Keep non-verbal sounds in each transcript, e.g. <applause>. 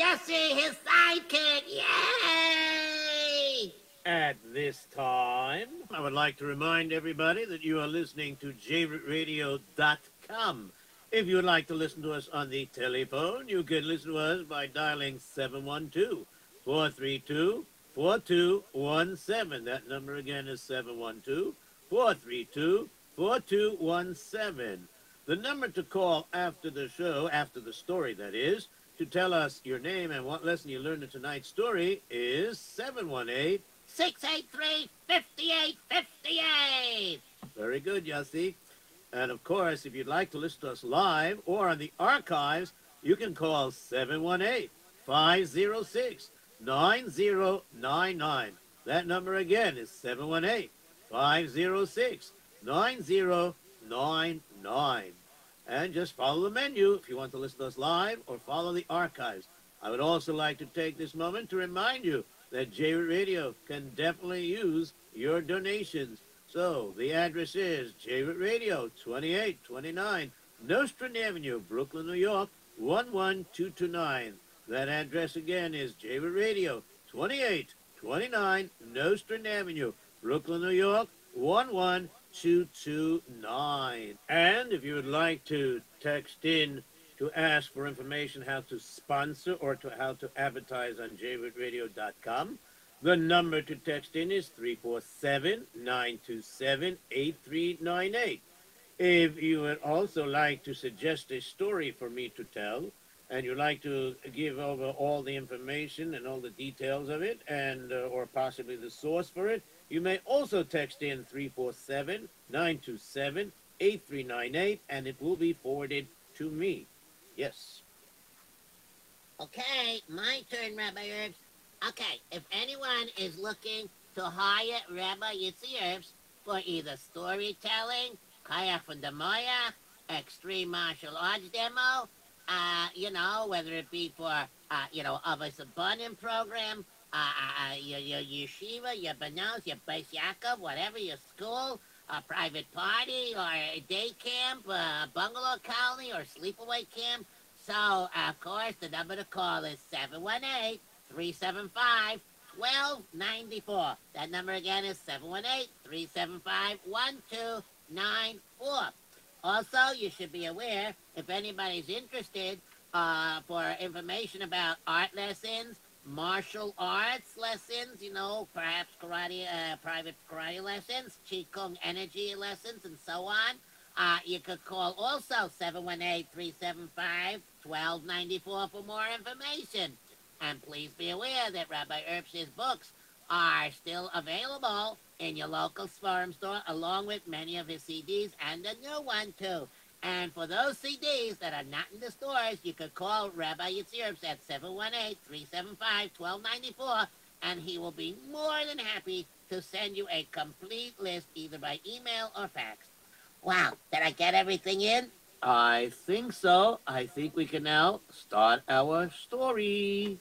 Yossi, his sidekick. Yay! At this time, I would like to remind everybody that you are listening to jrootradio.com. If you would like to listen to us on the telephone, you can listen to us by dialing 712 432 4217. That number again is 712 432 4217. The number to call after the show, after the story that is, to tell us your name and what lesson you learned in tonight's story is 718 683 5858. Very good, Yossi. And of course, if you'd like to listen to us live or on the archives, you can call 718 506 9099. That number again is 718 506 9099. And just follow the menu if you want to listen to us live or follow the archives. I would also like to take this moment to remind you that J Radio can definitely use your donations. So the address is J Radio, 2829 Nostrand Avenue, Brooklyn, New York, 11229. That address again is J Radio, 2829 Nostrand Avenue, Brooklyn, New York, 11229. And if you would like to text in to ask for information how to sponsor or to how to advertise on jrootradio.com, the number to text in is 347-927-8398. If you would also like to suggest a story for me to tell, and you'd like to give over all the information and all the details of it, and uh, or possibly the source for it, you may also text in 347-927-8398, and it will be forwarded to me. Yes. Okay, my turn, Rabbi Erps. Okay, if anyone is looking to hire Rabbi Yitzi Erps for either storytelling, Kaya from the Maya, extreme martial arts demo, uh, you know, whether it be for, uh, you know, of a abundant program, uh, your, your yeshiva, your banos, your Beis Yaakov, whatever, your school, a private party, or a day camp, a bungalow colony, or sleepaway camp. So, of course, the number to call is 718 375 1294. That number again is 718 375 1294. Also, you should be aware if anybody's interested uh, for information about art lessons, martial arts lessons, you know, perhaps karate, uh, private karate lessons, Qigong energy lessons, and so on. Uh, you could call also 718-375-1294 for more information. And please be aware that Rabbi Erps's books are still available in your local Sforim store, along with many of his CDs and a new one, too. And for those CDs that are not in the stores, you could call Rabbi Yitzi Erps at 718-375-1294, and he will be more than happy to send you a complete list either by email or fax. Wow, did I get everything in? I think so. I think we can now start our story.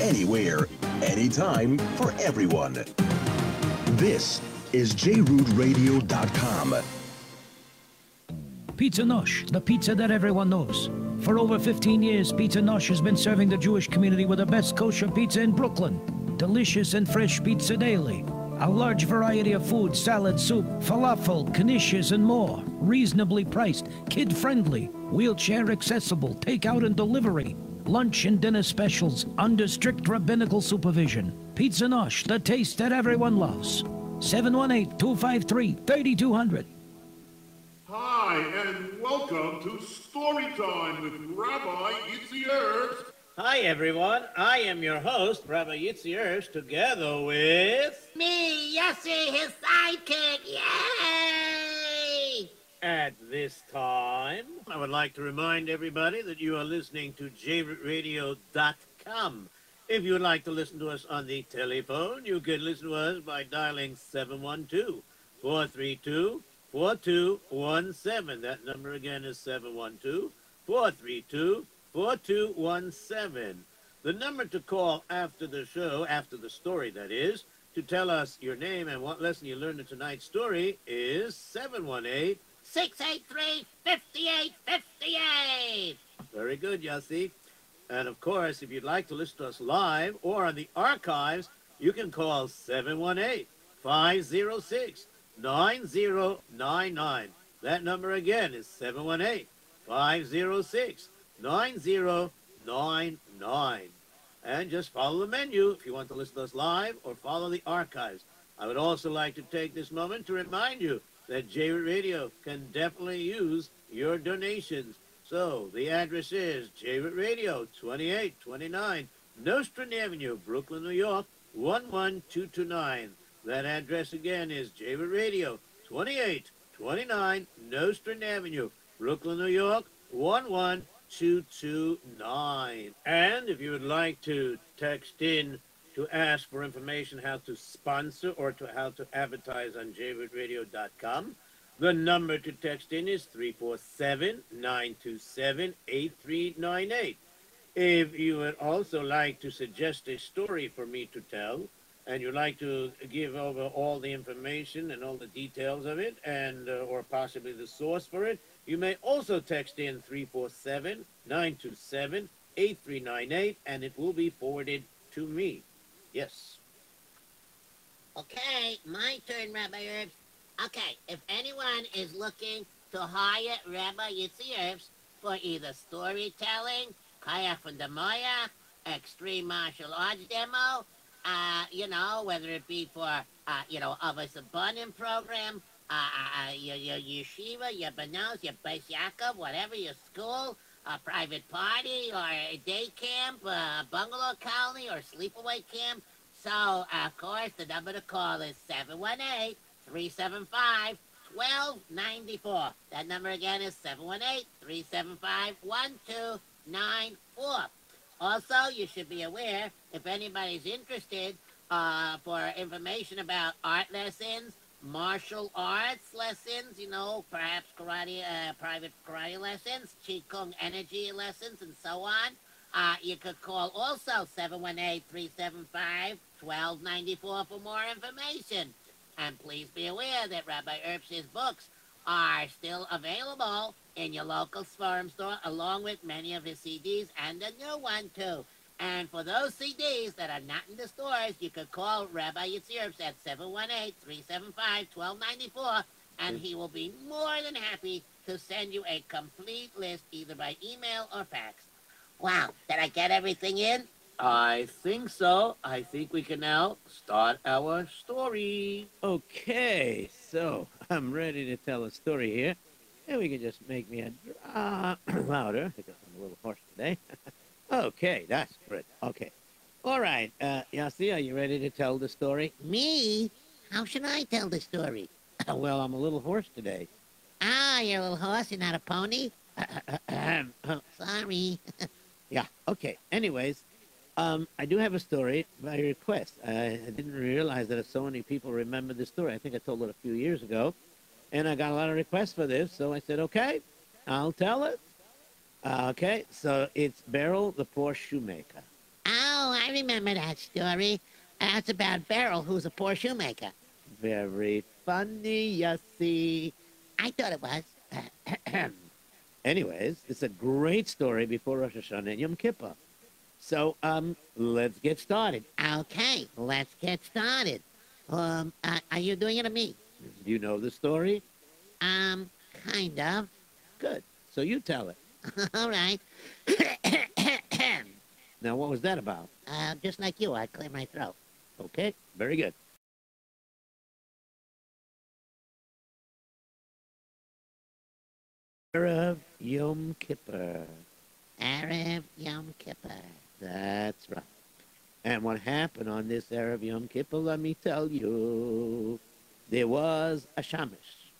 Anywhere, anytime, for everyone. This is jrootradio.com. Pizza Nosh, the pizza that everyone knows. For over 15 years, Pizza Nosh has been serving the Jewish community with the best kosher pizza in Brooklyn. Delicious and fresh pizza daily. A large variety of food, salad, soup, falafel, knishes, and more. Reasonably priced, kid friendly, wheelchair accessible, takeout and delivery. Lunch and dinner specials under strict rabbinical supervision. Pizza Nosh, the taste that everyone loves. 718 253 3200. Hi, and welcome to Story Time with Rabbi Itzi Erps. Hi, everyone. I am your host, Rabbi Yitzi Erps, together with... Me, Yossi, his sidekick. Yay! At this time, I would like to remind everybody that you are listening to jrootradio.com. If you would like to listen to us on the telephone, you can listen to us by dialing 712 432 4217. That number again is 712 432 4217. The number to call after the show, after the story that is, to tell us your name and what lesson you learned in tonight's story is 718 683 5858. Very good, Yossi. And of course, if you'd like to listen to us live or on the archives, you can call 718 506 9099. That number again is 718 506 9099. And just follow the menu if you want to listen to us live or follow the archives. I would also like to take this moment to remind you that J Radio can definitely use your donations. So the address is J Radio, 2829 Nostrand Avenue, Brooklyn, New York, 11229. That address again is J Radio, 2829 Nostrand Avenue, Brooklyn, New York, 11229. And if you would like to text in to ask for information how to sponsor or to how to advertise on jrootradio.com, the number to text in is 347-927-8398. If you would also like to suggest a story for me to tell, and you'd like to give over all the information and all the details of it, and uh, or possibly the source for it, you may also text in 347-927-8398, and it will be forwarded to me. Yes. Okay, my turn, Rabbi Erps. Okay, if anyone is looking to hire Rabbi Yitzi Erps for either storytelling, Kaya from the Maya, extreme martial arts demo, uh, you know, whether it be for, uh, you know, a abundant program, uh, uh, uh, your, your yeshiva, your banos, your Beis Yaakov, whatever, your school, a private party, or a day camp, a bungalow colony, or sleepaway camp. So, of course, the number to call is 718 375 1294. That number again is 718 375 1294. Also, you should be aware if anybody's interested uh, for information about art lessons, martial arts lessons, you know, perhaps karate, uh, private karate lessons, Qigong energy lessons, and so on. Uh, you could call also 718-375-1294 for more information. And please be aware that Rabbi Erps's books are still available in your local farm store, along with many of his CDs and a new one, too. And for those CDs that are not in the stores, you could call Rabbi Yitzhak at 718-375-1294, and he will be more than happy to send you a complete list either by email or fax. Wow, did I get everything in? I think so. I think we can now start our story. Okay, so I'm ready to tell a story here. And we can just make me a drop <clears throat> louder because I'm a little hoarse today. <laughs> okay, that's great. Okay. All right, uh, Yossi, are you ready to tell the story? Me? How should I tell the story? <laughs> well, I'm a little hoarse today. Ah, you're a little horse, you're not a pony? <coughs> Sorry. <laughs> yeah, okay. Anyways, um, I do have a story by request. I, I didn't realize that so many people remember this story. I think I told it a few years ago. And I got a lot of requests for this, so I said, okay, I'll tell it. Okay, so it's Beryl the Poor Shoemaker. Oh, I remember that story. That's about Beryl, who's a poor shoemaker. Very funny, Yossi. I thought it was. <clears throat> Anyways, it's a great story before Rosh Hashanah and Yom Kippur. So, um, let's get started. Okay, let's get started. Um, uh, are you doing it or me? Do you know the story? Um, kind of. Good. So you tell it. <laughs> All right. <coughs> now, what was that about? Uh, just like you, I clear my throat. Okay, very good. Erev Yom Kippur. Erev Yom Kippur. That's right. And what happened on this Erev Yom Kippur, let me tell you, there was a shamish.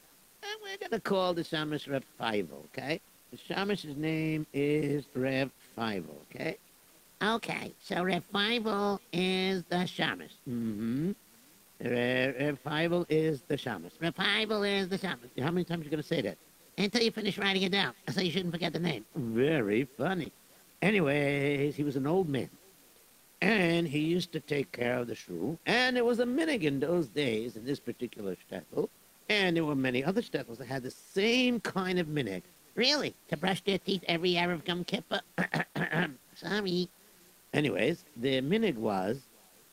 And we're going to call the shamish Rev Feivel, okay? The shamish's name is Rev Feivel, okay? Okay, so Rev Feivel is the shamish. Mm-hmm. Rev Feivel is the shamish. Rev Feivel is the shamish. How many times are you going to say that? Until you finish writing it down, so you shouldn't forget the name. Very funny. Anyways, he was an old man. And he used to take care of the shul. And there was a minhag in those days, in this particular shtetl. And there were many other stetls that had the same kind of minhag. Really? To brush their teeth every hour of Yom Kippur? <coughs> Sorry. Anyways, the minute was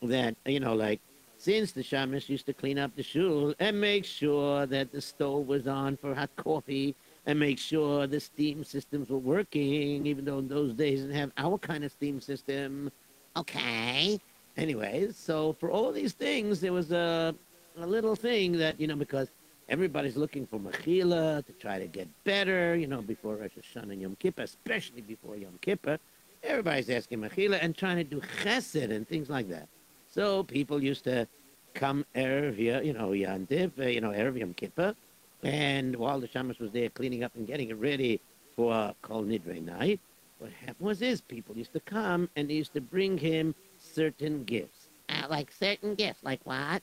that, you know, like, since the shamus used to clean up the shul and make sure that the stove was on for hot coffee and make sure the steam systems were working, even though in those days didn't have our kind of steam system. Okay. Anyways, so for all these things, there was a, a little thing that, you know, because everybody's looking for Mechila to try to get better, you know, before Rosh Hashanah and Yom Kippur, especially before Yom Kippur. Everybody's asking Mechila and trying to do chesed and things like that. So people used to come Erev, you know, Yantiv, uh, you know, Erev Yom Kippur, and while the shamus was there cleaning up and getting it ready for Kol Nidre night, what happened was this, people used to come and they used to bring him certain gifts. Uh, like certain gifts, like what?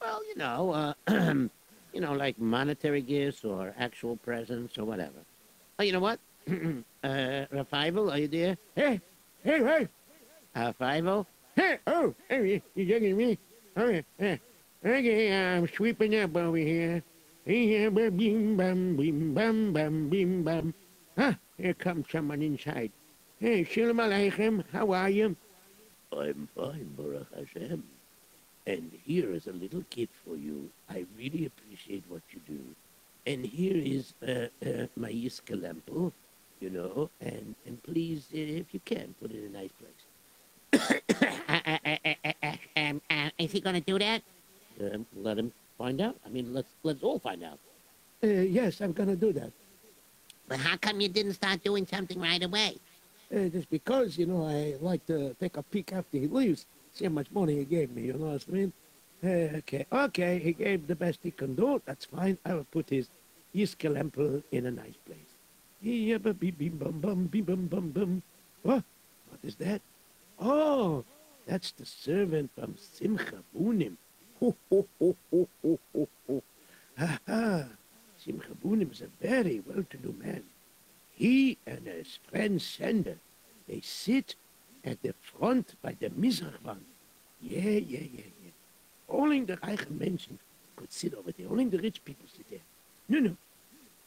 Well, you know, uh, <clears throat> you know, like monetary gifts or actual presents or whatever. Oh, you know what? <clears throat> uh, Rafival, are you there? Hey, hey, hey. Uh, Fivel? Hey, oh, hey, you talking to me? Oh, yeah, yeah. Okay, I'm sweeping up over here. Here, bim, bam, bim, bam, bam, bim, bam. Huh, here comes someone inside. Hey, Shalom Aleichem, how are you? I'm fine, Baruch Hashem. And here is a little kit for you. I really appreciate what you do. And here is uh, uh, my Yiskalempo, you know, and, and please, uh, if you can, put it in a nice place. Um, <coughs> uh, is he gonna do that? Um, let him find out. I mean, let's let's all find out. Uh, yes, I'm gonna do that. But how come you didn't start doing something right away? Uh, just because, you know, I like to take a peek after he leaves, see how much money he gave me, you know what I mean? Uh, okay, okay, he gave the best he can do. That's fine. I will put his Yiskelempel in a nice place. Yeah, bum, bum, bum, bum, bum. What? What is that? Oh, that's the servant from Simcha Bunim. Ho, ho, ho, ho, ho, ho, ho. Ha, ha. Simcha Bunim is a very well-to-do man. He and his friend Sender, they sit by. Yeah, yeah, yeah, yeah. Only the reiche Menschen could sit over there. Only the rich people sit there. No, no.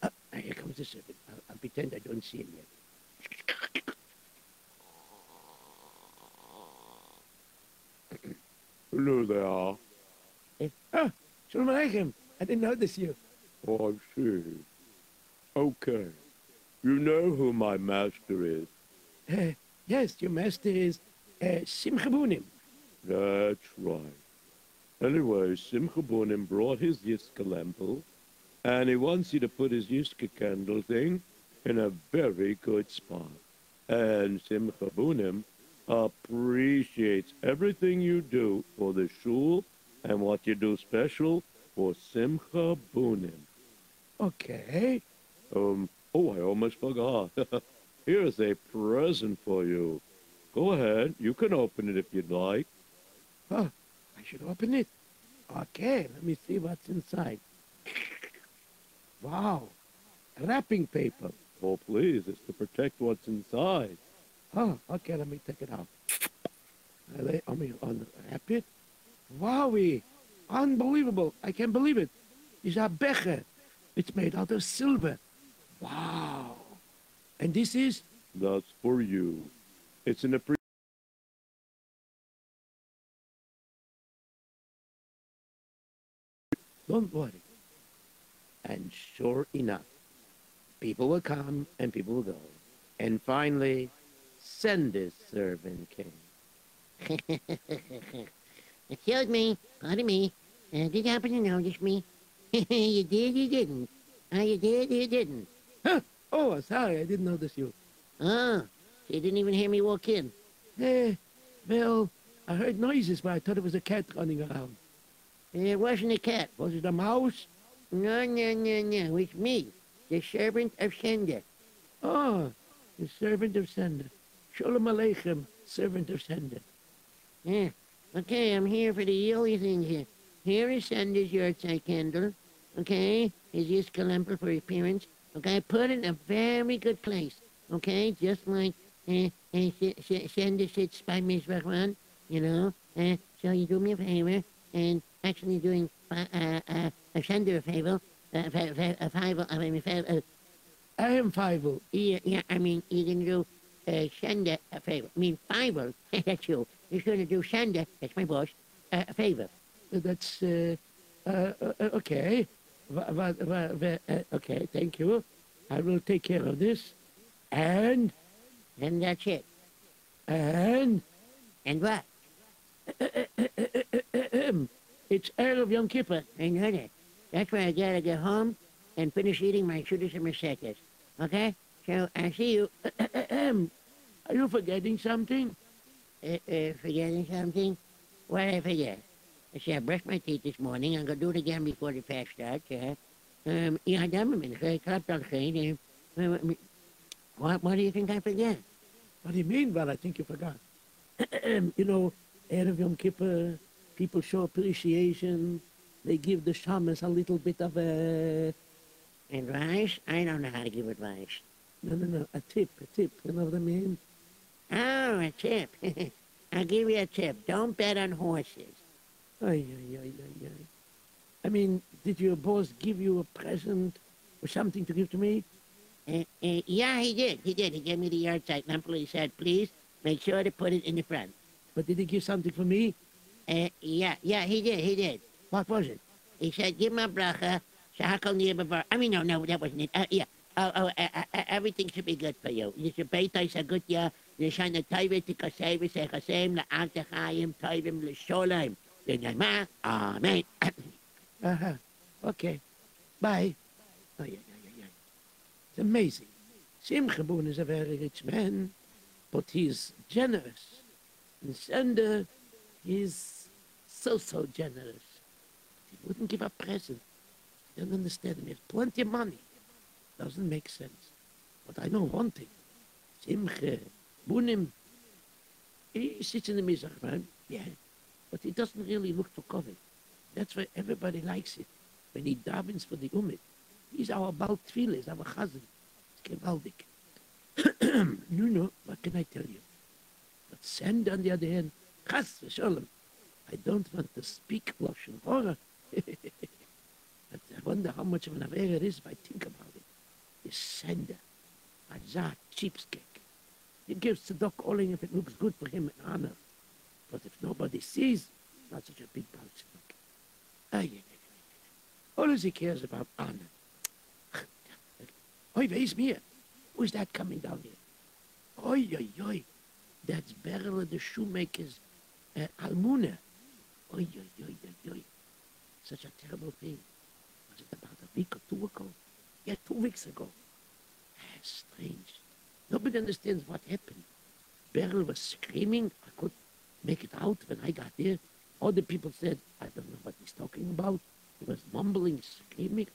Uh, here comes the servant. I'll, I'll pretend I don't see him yet. Hello there. Eh, Oh, Shalom Aleichem. I didn't notice you. Oh, I see. Okay. You know who my master is. Uh, yes, your master is uh, Simcha Bunim. That's right. Anyway, Simcha Bunim brought his Yiska lample, and he wants you to put his Yiska candle thing in a very good spot. And Simcha Bunim appreciates everything you do for the shul and what you do special for Simcha Bunim. Okay. Um, oh, I almost forgot. <laughs> Here's a present for you. Go ahead. You can open it if you'd like. Oh, I should open it. Okay, let me see what's inside. Wow, wrapping paper. Oh, please. It's to protect what's inside. Oh, okay, let me take it out. I lay, I mean, unwrap it. Wowie, unbelievable. I can't believe it. It's a becher. It's made out of silver. Wow. And this is, That's for you. It's an appreciation. don't worry. And sure enough, people will come and people will go. And finally, Sender's servant came. <laughs> Excuse me, pardon me. Uh, did you happen to notice me? <laughs> you did, you didn't. Uh, you did, you didn't. Huh? Oh, sorry, I didn't notice you. Oh, you didn't even hear me walk in. Eh, well, I heard noises, but I thought it was a cat running around. It wasn't a cat. Was it a mouse? No, no, no, no. It's me, the servant of Sender. Oh, the servant of Sender. Shalom Aleichem, servant of Sender. Yeah. Okay, I'm here for the only thing here. Here is Sender's yahrzeit candle. Okay, his Yiska lamper for his parents. Okay, put it in a very good place. Okay, just like uh, uh, Sender sits by Mizrachwan, you know. Uh, so you do me a favor and actually doing uh, uh, uh, Sender a favor, uh, fa- fa- a favor, I mean, a favor, uh, I am Fievel. Yeah, yeah, I mean, you can do uh, Shanda a favor. I mean, Fivel, <laughs> that's you. You're going to do Shanda, that's my boss, uh, a favor. That's, uh, uh, uh, okay. Uh, okay, thank you. I will take care of this. And, And that's it. and, And what? <coughs> it's Erev Yom Kippur. I know that. That's why I gotta get home and finish eating my Judas and Mercedes. Okay? So, I see you. <coughs> Are you forgetting something? Uh, uh, forgetting something? What did I forget? I said I brushed my teeth this morning. I'm gonna do it again before the fast starts. Yeah. Um, ja, dan ben ik. Ik heb dat geen. uh, uh, What, what do you think I forget? What do you mean? Well, I think you forgot. <clears throat> You know, Erev Yom Kippur, people show appreciation. They give the shamas a little bit of a, Advice? I don't know how to give advice. no, no, no, a tip, a tip. You know what I mean? Oh, a tip. <laughs> I'll give you a tip. Don't bet on horses. Ay, ay, ay, ay, ay. I mean, did your boss give you a present or something to give to me? Uh, uh, yeah, he did. He did. He gave me the yahrzeit number. He said, please make sure to put it in the front. But did he give something for me? Uh, yeah, yeah, he did. He did. What was it? He said, give a bracha. Shahakal Niyabavar. I mean, no, no, that wasn't it. Uh, yeah. Oh, oh, uh, uh, uh, everything should be good for you. You should be is a good year. You should not tie it to Kasev, say Kasem, la Altachayim, Tivim, le Sholem. Amen. <coughs> Uh-huh. Okay. Bye. Oh, yeah. It's amazing. Simcha Boon is a very rich man, but he's generous. And Sender is so-so generous. He wouldn't give a present. You don't understand him. He has plenty of money. Doesn't make sense. But I know one thing. Simcha Boonim, he sits in the mizrach, man. Yeah. But he doesn't really look for covet. That's why everybody likes it. When he davens for the umit, he's our Baal Tfil, he's our chazan. It's gewaldig. you <clears throat> know, what can I tell you? But send on the other hand, chas v'sholem. I don't want to speak Lashon Hora. <laughs> but I wonder how much of an affair it is if I think about it. The sender, Azat, cheapskate. He gives the doc calling if it looks good for him and honor. But if nobody sees, not such a big bounce. All he cares about honor. Oi, wees meer. Who is that coming down here? Oi, oi, oi. That's Berle the shoemaker's uh, almuna. Oi, oi, oi, oi, oi. Such a terrible thing. Was it about a week or two ago? Yeah, two weeks ago. Ah, strange. Nobody understands what happened. Beryl was screaming. I could make it out when I got there. Other people said, I don't know what he's talking about. He was mumbling, screaming,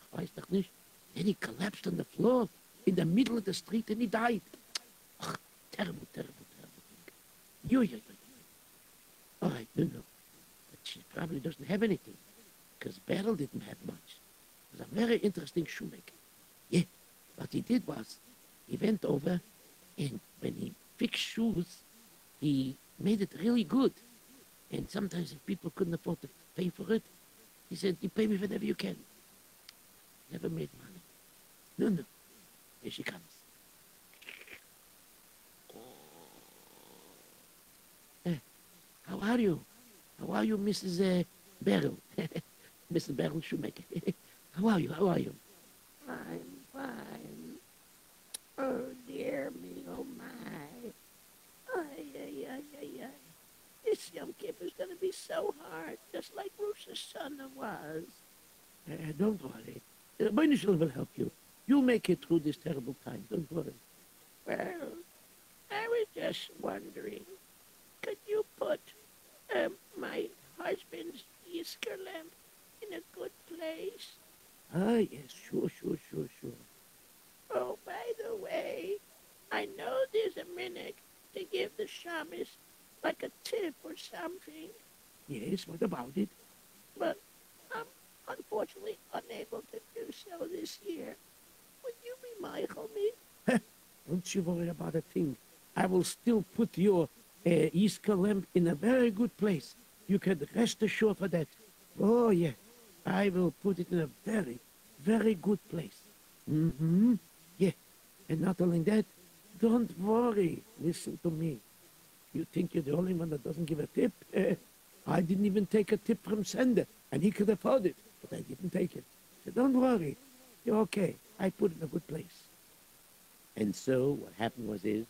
I. Then he collapsed on the floor in the middle of the street and he died. Ugh, terrible, terrible, terrible thing. Yo, yo, yo, yo. All right, no, no. But she probably doesn't have anything because Beryl didn't have much. He was a very interesting shoemaker. Yeah, what he did was he went over and when he fixed shoes, he made it really good. And sometimes if people couldn't afford to pay for it, he said, you pay me whenever you can. Never made money. No, no. Here she comes. Eh, how are you? How are you, Mrs. Uh, Beryl? <laughs> Mrs. Beryl Shoemaker. <laughs> how are you? How are you? I'm fine. Oh, dear me, oh, my. Ay, ay, ay, ay, ay. This Yom Kippur's gonna be so hard, just like Rosh Hashanah was. Uh, don't worry. Uh, Boinishel will help you. You'll make it through this terrible time. Don't worry. Well, I was just wondering, could you put um, my husband's Easter lamp in a good place? Ah, yes, sure, sure, sure, sure. Oh, by the way, I know there's a minute to give the shamus like a tip or something, Yes, what about it? but I'm unfortunately unable to do so this year. Would you be Michael me? <laughs> Don't you worry about a thing. I will still put your uh, Easter lamp in a very good place. You can rest assured for that. Oh, yeah. I will put it in a very, very good place. Mm-hmm. Yeah. And not only that, don't worry. Listen to me. You think you're the only one that doesn't give a tip? Eh, I didn't even take a tip from Sender, and he could afford it, but I didn't take it. So don't worry. You're okay. I put it in a good place. And so what happened was is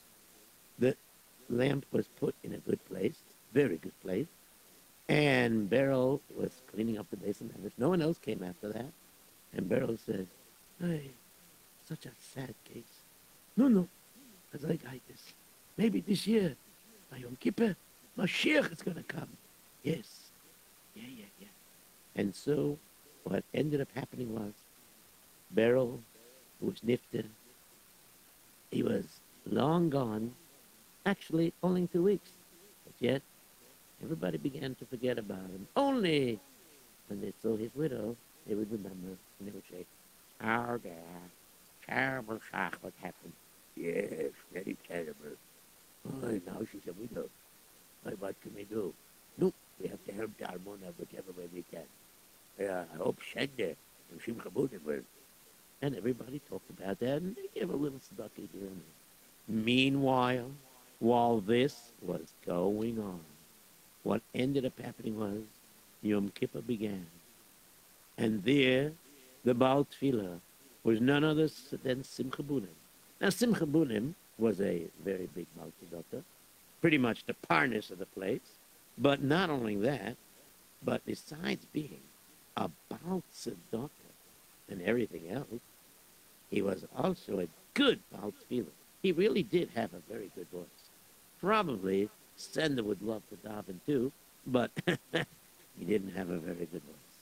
the lamp was put in a good place, very good place, and Beryl was cleaning up the basin. And no one else came after that. And Beryl said, Hey, such a sad case. No, no, as I guide this. Maybe this year, by Yom Kippur, Mashiach is going to come. Yes. Yeah, yeah, yeah. And so what ended up happening was Beryl, who was Nifter, he was long gone, actually only two weeks. But yet, everybody began to forget about him. Only when they saw his widow, they would remember and they would say, Oh, God, terrible shock what happened. Yes, very terrible. Oh, now she's a widow. Why, what can we do? Look, we have to help Dalmona whichever way we can. Yeah, I hope Shender and Buddha will. And everybody talked about that, and they gave a little stucky here and there. Meanwhile, while this was going on, what ended up happening was Yom Kippur began. And there, the Baal Tfilah was none other than Simcha Bunim. Now, Simcha Bunim was a very big Baal Tzedakah, pretty much the parness of the place. But not only that, but besides being a Baal Tzedakah and everything else, he was also a good Baal Tfilah. He really did have a very good voice. Probably Sender would love to daven too, but <laughs> he didn't have a very good voice.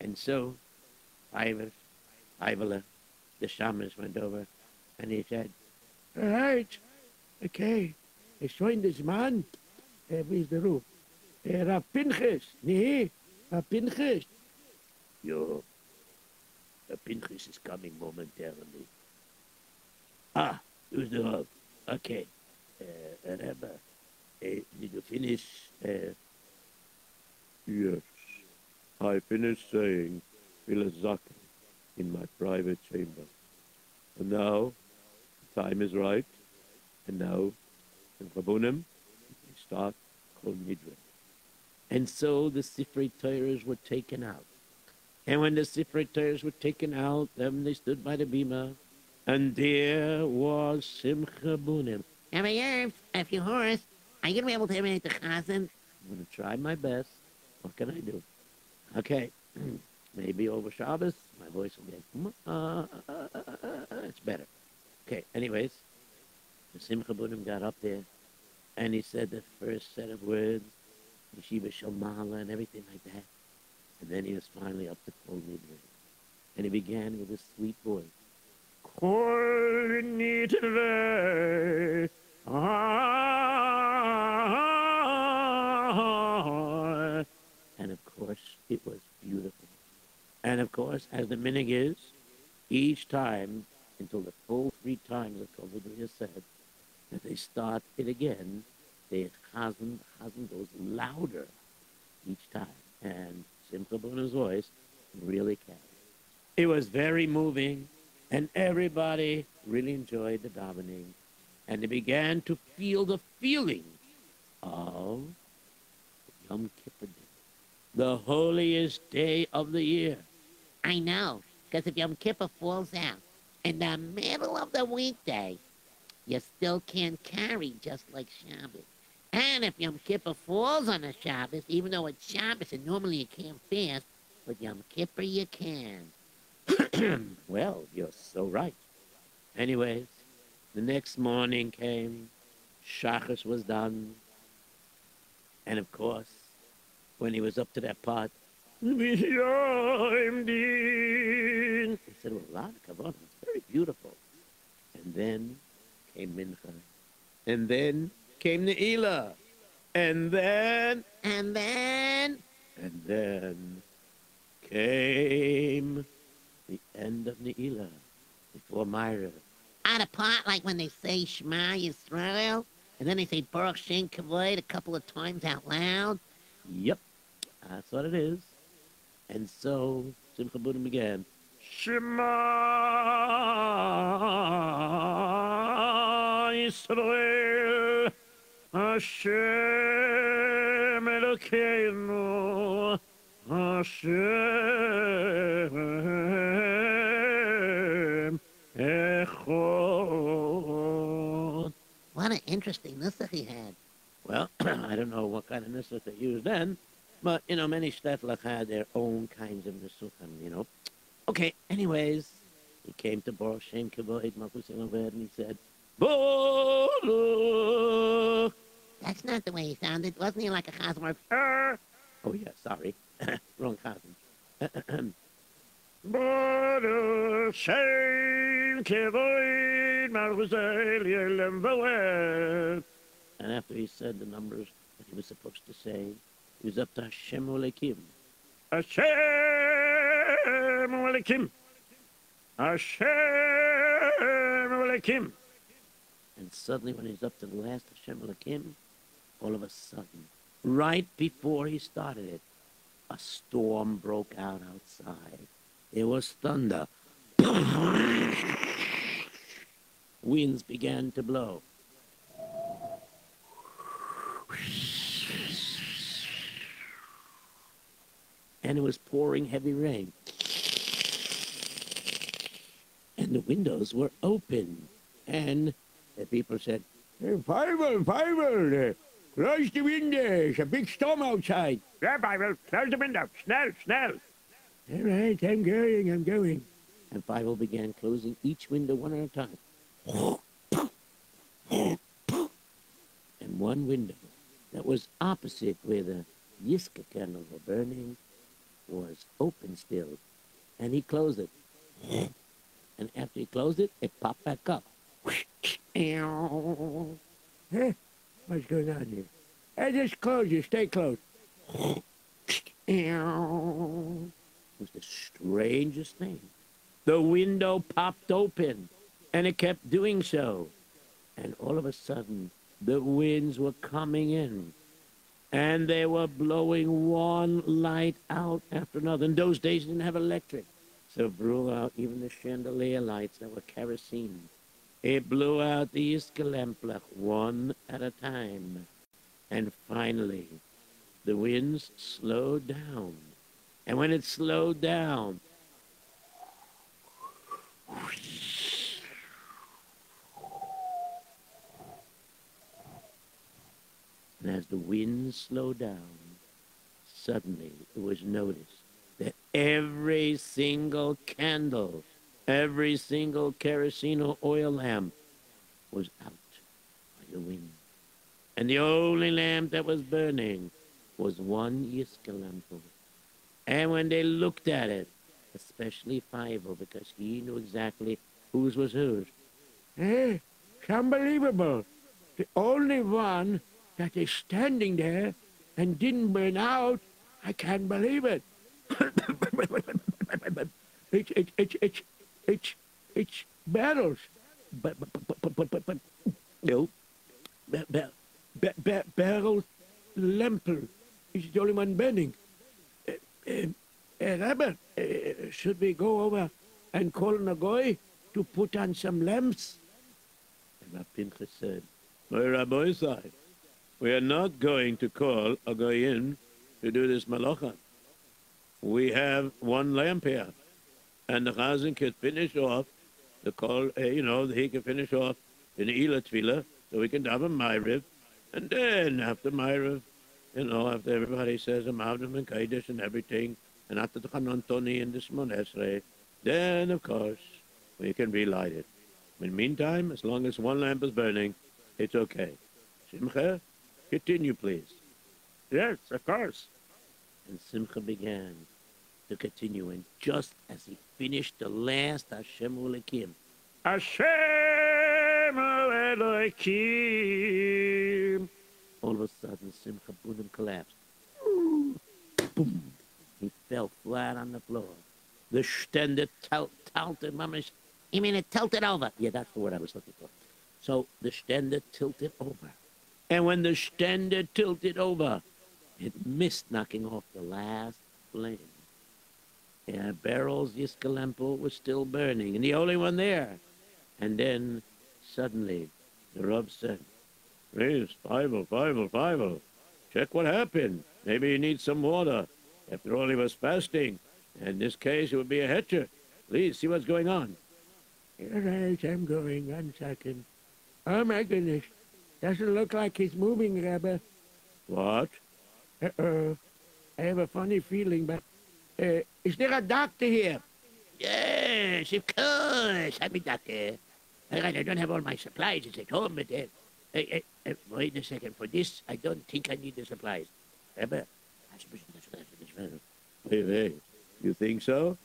And so, Ivor, Ivola, the shamans went over, and he said, All right, okay, ich join this man. Uh, where's the roof? Uh, Rav Pinchas, nee, Rav Pinchas. Yo, Rav Pinchas is coming momentarily. Ah, who's the Rav? Okay, uh, Rebbe, uh, did you finish? Uh, Yes, I finished saying Filazaka in my private chamber. And now, the time is right, and now, in Rabunim, we start Kol Nidre. And so the Sifrei Torahs were taken out. And when the Sifrei were taken out, then they stood by the bima, and there was Simcha Bunim. Have I heard if you horse, are you gonna be able to imitate the chazan? I'm going to try my best. What can I do? Okay, <clears throat> maybe over Shabbos, my voice will get, uh, uh, uh, uh, it's better. Okay, anyways, the Simcha Bunim got up there, and he said the first set of words, Yeshiva Shalmala and everything like that. And then he was finally up to Kol Nidre. And he began with a sweet voice. Kol Nidre. ah." And of course, it was beautiful. And of course, as the minhag is, each time, until the full three times that Kol is said, that they start it again, the the chazan goes louder each time. And Simcha Bunim's voice really carried. It was very moving, and everybody really enjoyed the davening. And they began to feel the feeling of Yom Kippur Day, the holiest day of the year. I know, because if Yom Kippur falls out in the middle of the weekday, you still can't carry just like Shabbos. And if Yom Kippur falls on a Shabbos, even though it's Shabbos and normally you can't fast, but Yom Kippur you can. <clears throat> well, you're so right. Anyways, the next morning came, Shachas was done, and of course, when he was up to that part, he said, well, a lot of it's very beautiful. And then came Mincha, and then came Ne'ilah, and then, And then, and then came the end of Ne'ilah before Myra. Out of part like when they say Shema Yisrael, and then they say Baruch Shem Kavod a couple of times out loud. Yep, that's what it is. And so Simcha Buddha began, Shema Yisrael Hashem Elokeinu Hashem Echad. What an interesting nusach he had. Well, <clears throat> I don't know what kind of nusach they used then, but, you know, many shtetl had their own kinds of nusachim, you know. Okay, anyways, he came to Baruch Shem Kavoid Malchus and he said, That's not the way he sounded. Wasn't he like a Chazmar? Oh, yeah, sorry. <laughs> Wrong cousin. Baruch Shem Kavoid Malchus Eluved. And after he said the numbers that he was supposed to say, he was up to Hashem Olekim. Hashem Alekim. Hashem Alekim. And suddenly, when he's up to the last Hashem Olekim, all of a sudden, right before he started it, a storm broke out outside. It was thunder. Winds began to blow. And it was pouring heavy rain. And the windows were open. And the people said, "Hey, Fivel, Fivel, uh, close the windows. A big storm outside. Yeah, Bible, close the window. Schnell, schnell. All right, I'm going, I'm going. And Fivel began closing each window one at a time. And one window that was opposite where the Yiska candles were burning was open still. And he closed it. And after he closed it, it popped back up. Huh? Eh, what's going on here? I just closed it. Stay closed. It was the strangest thing. The window popped open, and it kept doing so. And all of a sudden, the winds were coming in, and they were blowing one light out after another. In those days, they didn't have electric, so it blew out even the chandelier lights that were kerosene. It blew out the Iskelemplach one at a time. And finally, the winds slowed down. And when it slowed down, and as the winds slowed down, suddenly it was noticed that every single candle, every single kerosene oil lamp was out by the wind. And the only lamp that was burning was one Yiska lamp. And when they looked at it, especially Fivel, because he knew exactly whose was whose. Hey, it's unbelievable. The only one that is standing there and didn't burn out, I can't believe it. <coughs> it's, it's, it's, it's, it's, it's battles. But, but, but, but, but, but, no. Ba- ba- ba- ba- Barrel is the only one burning. Uh, uh, uh, Rabbi, uh, should we go over and call Nagoy to put on some lamps? And Pinchas said, My Rabbi said, we are not going to call a Goyin to do this malacha. We have one lamp here, and the Chazan can finish off the call, uh, you know, he can finish off in the Ela Tefillah, so we can have a Ma'ariv, and then after Ma'ariv, you know, after everybody says a Ma'ariv and Kaidish and everything, and after the Chanon Toni and the Shmon Esrei, then, of course, we can relight it. In the meantime, as long as one lamp is burning, it's okay. Simcha, continue, please. Yes, of course. And Simcha began to continue, and just as he finished the last Hashem Ulekim, Hashem Elohim. all of a sudden Simcha Bunim collapsed. Boom! He fell flat on the floor. The stender tilted, mamish. You mean it tilted over? Yeah, that's the word I was looking for. So the stender tilted over. And when the stender tilted over, it missed knocking off the last flame. Yeah, Beryl's Yiskalempel was still burning, and the only one there. And then, suddenly, the Rub said, Please, Fievel, oh, Fievel, oh, Fievel. Oh. Check what happened. Maybe he needs some water. After all, he was fasting. In this case, it would be a hetcher. Please, see what's going on. Right, I'm going. One second. Oh my goodness. Doesn't look like he's moving, Rabbi. What? Uh-oh. I have a funny feeling, but uh, is there a doctor here? Yes, of course. I'm a doctor. All right, I don't have all my supplies. It's at home, but uh, uh, uh, wait a second. For this, I don't think I need the supplies. Rabbi, I suppose that's what that's what that's Hey, hey. You think so?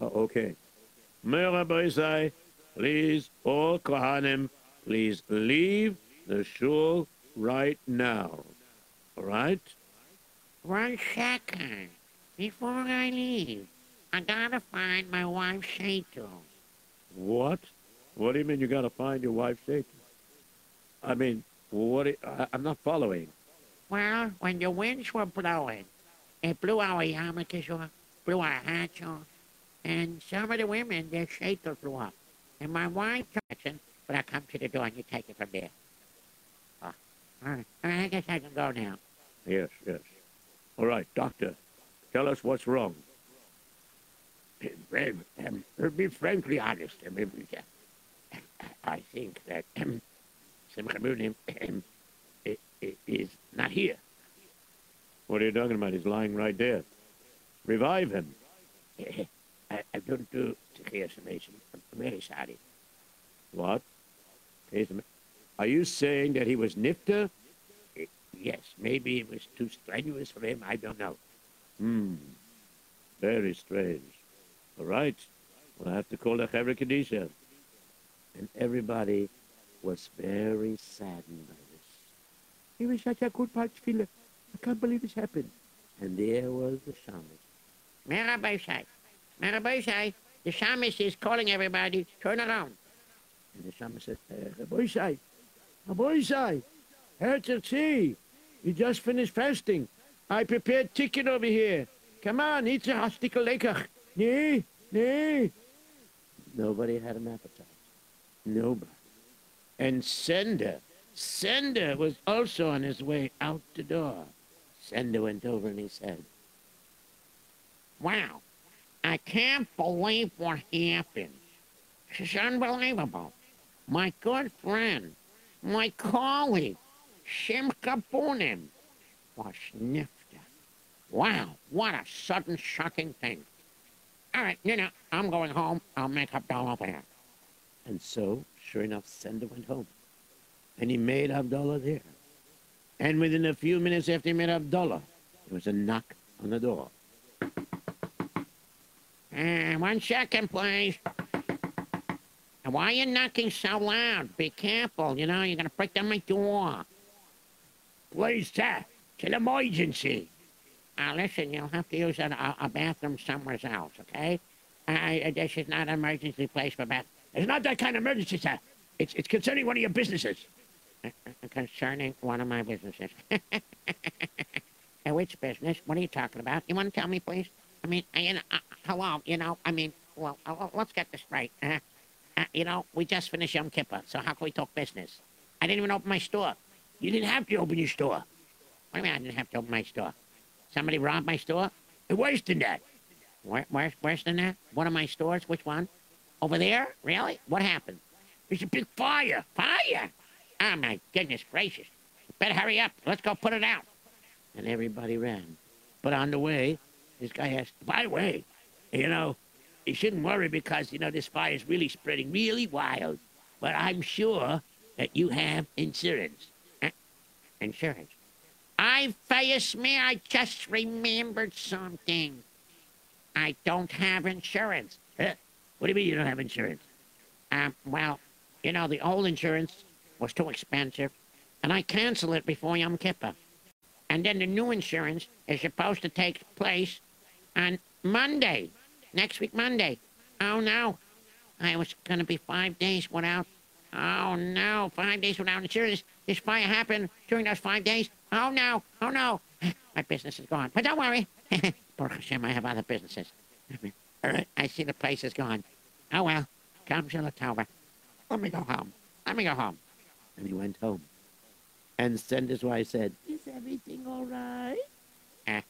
Oh, okay. Merabaisai, please, all Kohanim, please leave the shul right now. All right? One second. Before I leave, I gotta find my wife's shaitel. What? What do you mean you got to find your wife Satan? I mean, what? do you- I, I'm not following. Well, when the winds were blowing, it blew our yarmulkes off, blew our hats off, and some of the women, their shaitel flew up. And my wife, Jackson, but I come to the door and you take it from there. Oh, all right. All right, I guess I can go now. Yes, yes. All right, doctor, tell us what's wrong. Well, um, to be frankly honest, um, uh, I think that um, Simcha Bunim um, is not here. What are you talking about? He's lying right there. Revive him. <laughs> I, I don't do Mason. I'm very sorry. What? Are you saying that he was nifter? Yes, maybe it was too strenuous for him. I don't know. Hmm. Very strange. All right. We'll have to call the Chevra Kadisha. and everybody was very saddened by this. He was such a good patchfiller. I can't believe this happened. And there was the shaman. Merabaisai. Merabaisai. The shamus is calling everybody. Turn around. And the shaman said, uh, Aboisai. Aboisai. Herzog, you just finished fasting. I prepared chicken over here. Come on, eat a hostical lekach. Nee, nee. nobody had an appetite. Nobody. And Sender, Sender was also on his way out the door. Sender went over and he said, Wow. I can't believe what happened. It's unbelievable. My good friend, my colleague, Simcha Bunim, was nifter. Wow, what a sudden shocking thing. All right, you know, I'm going home. I'll make doll over. And so, sure enough, Sender went home. And he made Havdalah there. And within a few minutes after he made Havdalah, there was a knock on the door. Uh, one second, please. And Why are you knocking so loud? Be careful, you know, you're gonna break down my door. Please, sir, it's an emergency. Uh, listen, you'll have to use a, a, bathroom somewhere else, okay? I, this is not an emergency place for bath. It's not that kind of emergency, sir. It's, it's concerning one of your businesses. Uh, uh, concerning one of my businesses. <laughs> Uh, which business? What are you talking about? You want to tell me, please? I mean, uh, you know, uh, hello, you know, I mean, well, uh, uh, let's get this straight. Uh, uh, you know, we just finished Yom Kippur, so how can we talk business? I didn't even open my store. You didn't have to open your store. What do you mean I didn't have to open my store? Somebody robbed my store? Uh, Worse than that. Wor- worse, worse than that? One of my stores? Which one? Over there? Really? What happened? There's a big fire. Fire? Oh, my goodness gracious. Better hurry up. Let's go put it out. And everybody ran. But on the way, this guy asked, By the way, you know, you shouldn't worry because, you know, this fire is really spreading really wild. But I'm sure that you have insurance. Uh, insurance? I face me, I just remembered something. I don't have insurance. Huh? What do you mean you don't have insurance? Um, well, you know, the old insurance was too expensive, and I canceled it before Yom Kippur. And then the new insurance is supposed to take place on Monday, next week Monday. Oh no, I was gonna be five days without. Oh no, five days without insurance. This fire happened during those five days. Oh no, oh no. <laughs> My business is gone. But don't worry. <laughs> Baruch Hashem, I have other businesses. <laughs> All right, I see the place is gone. Oh well, come October. Let me go home. Let me go home. And he went home. And Sender's wife said, Is everything all right? Uh,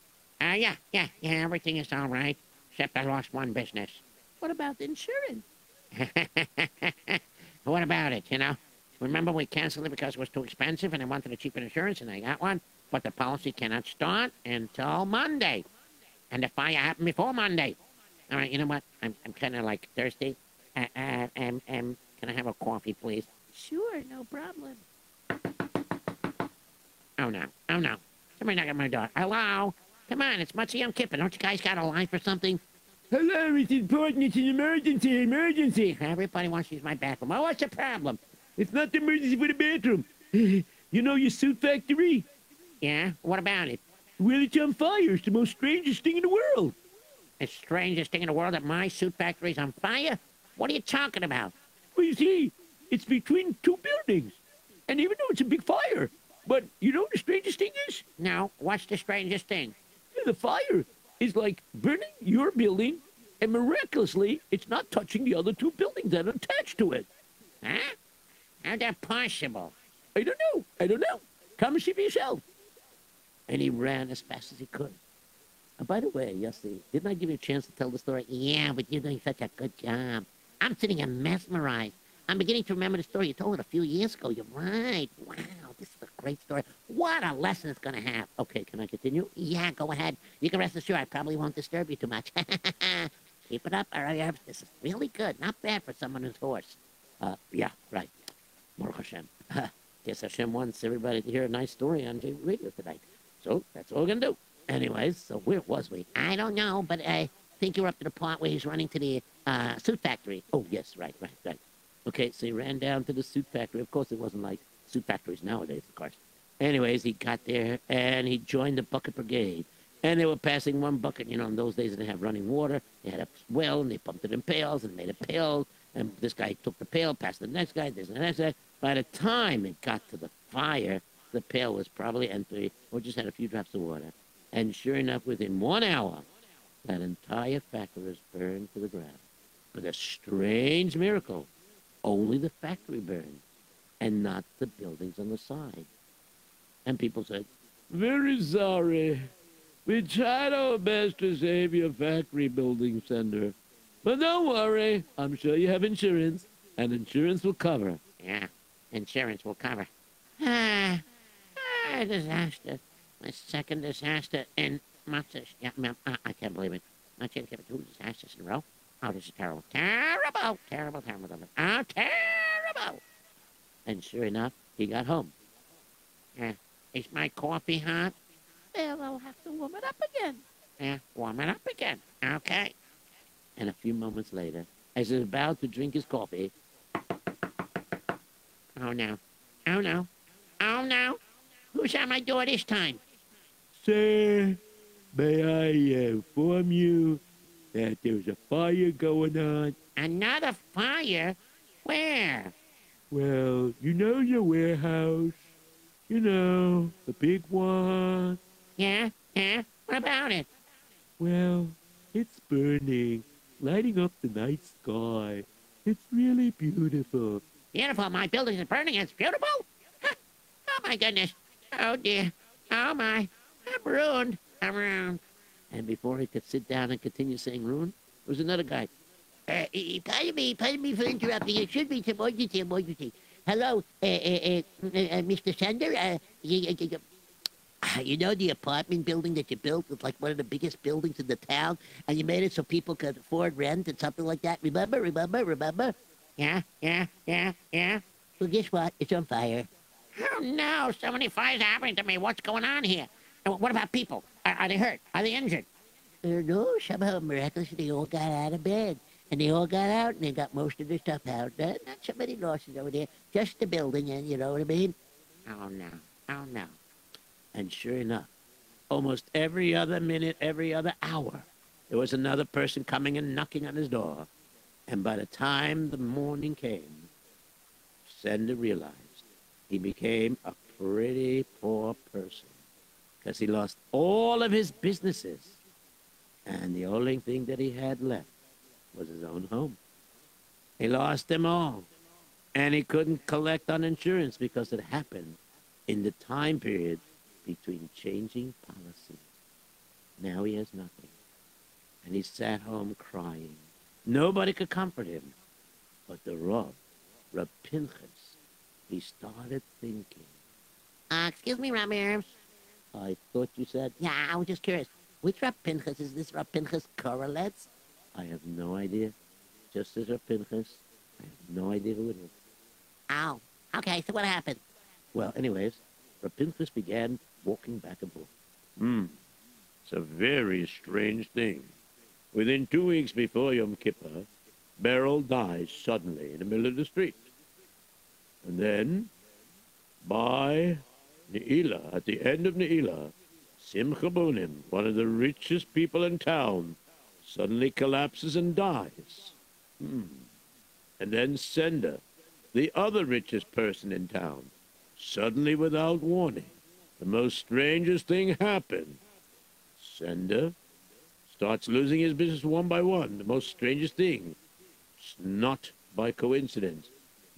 uh, yeah, yeah, yeah, everything is all right. Except I lost one business. What about the insurance? What about it, you know? Remember we canceled it because it was too expensive and I wanted a cheaper insurance and I got one? But the policy cannot start until Monday. And the fire happened before Monday. All right, you know what? I'm, I'm kind of like thirsty. Uh, uh, um, um, can I have a coffee, please? Sure, no problem. Oh, no. Oh, no. Somebody knock at my door. Hello? Come on, it's Motzei Yom Kippur. Don't you guys got a line for something? Hello, it's important. It's an emergency. Emergency. Everybody wants to use my bathroom. Oh, what's the problem? It's not the emergency for the bathroom. <sighs> you know your suit factory? Yeah? What about it? Well, it's on fire. It's the most strangest thing in the world. The strangest thing in the world that my suit factory's on fire? What are you talking about? Well, you see, it's between two buildings. And even though it's a big fire, but you know what the strangest thing is? No. What's the strangest thing? Yeah, the fire is like burning your building, and miraculously, it's not touching the other two buildings that are attached to it. Huh? How's that possible? I don't know. I don't know. Come and see for yourself. And he ran as fast as he could. And by the way, Yossi, didn't I give you a chance to tell the story? Yeah, but you're doing such a good job. I'm sitting here mesmerized. I'm beginning to remember the story you told it a few years ago. You're right. Wow, this is a great story. What a lesson it's going to have. Okay, can I continue? Yeah, go ahead. You can rest assured I probably won't disturb you too much. <laughs> Keep it up. This is really good. Not bad for someone who's hoarse. Uh, yeah, right. Baruch Hashem. <laughs> Guess Hashem wants everybody to hear a nice story on J Radio tonight. So that's all we're going to do. Anyways, so where was we? I don't know, but I think you're up to the part where he's running to the uh, suit factory. Oh, yes, right, right, right. Okay, so he ran down to the suit factory. Of course, it wasn't like suit factories nowadays, of course. Anyways, he got there and he joined the bucket brigade. And they were passing one bucket. You know, in those days, they didn't have running water. They had a well and they pumped it in pails and made a pail. And this guy took the pail, passed the next guy, this and the next guy. By the time it got to the fire, the pail was probably empty or just had a few drops of water. And sure enough, within one hour, that entire factory was burned to the ground. But a strange miracle. Only the factory burned and not the buildings on the side. And people said, Very sorry. We tried our best to save your factory building Sender. But don't worry. I'm sure you have insurance, and insurance will cover. Yeah, insurance will cover. Ah, ah disaster. My second disaster in Matzah. Yeah, I, I can't believe it. Not yet give two disasters in a row. Oh, this is terrible. Terrible, terrible, terrible. Oh, terrible. And sure enough, he got home. Yeah. Is my coffee hot? Well, I'll have to warm it up again. Yeah, warm it up again. Okay. And a few moments later, as he was about to drink his coffee. Oh, no. Oh, no. Oh, no. Who's at my door this time? Sir, may I inform you that there's a fire going on? Another fire? Where? Well, you know your warehouse. You know, the big one. Yeah, yeah. What about it? Well, it's burning, lighting up the night sky. It's really beautiful. Beautiful? My building is burning. It's beautiful? oh, my goodness. Oh, dear. Oh, my. I'm ruined. I'm ruined. And before he could sit down and continue saying ruined, there was another guy. Uh, pardon me, pardon me for interrupting. It should be emergency, emergency. Hello, uh, uh, uh, Mr. Sender. Uh, you, know the apartment building that you built was like one of the biggest buildings in the town, and you made it so people could afford rent and something like that. Remember, remember, remember? Yeah, yeah, yeah, yeah. Well, guess what? It's on fire. Oh no! So many fires happening to me. What's going on here? What about people? Are, are they hurt? Are they injured? Uh, no, somehow miraculously they all got out of bed. And they all got out and they got most of their stuff out. Uh, not so many losses over there. Just the building, and you know what I mean? Oh no. Oh no. And sure enough, almost every other minute, every other hour, there was another person coming and knocking on his door. And by the time the morning came, Sender realized he became a pretty poor person because he lost all of his businesses. And the only thing that he had left was his own home. He lost them all. And he couldn't collect on insurance because it happened in the time period between changing policy. Now he has nothing. And he sat home crying. Nobody could comfort him. But the Rav, Rab Pinchas, he started thinking. Uh, excuse me, Rob Arabs. I thought you said, Yeah, I was just curious. Which Rab Pinchas is this Rab Pinchas correlates? I have no idea. Just as Rab Pinchas, I have no idea who it is. Oh, okay, so what happened? Well, anyways, Rab Pinchas began walking back and forth. Hmm. It's a very strange thing. Within two weeks before Yom Kippur, Beryl dies suddenly in the middle of the street. And then, by Ne'ilah, at the end of Ne'ilah, Simcha Bunim, one of the richest people in town, suddenly collapses and dies. Hmm. And then Sender, the other richest person in town, suddenly without warning, the most strangest thing happened. Sender starts losing his business one by one. The most strangest thing. It's not by coincidence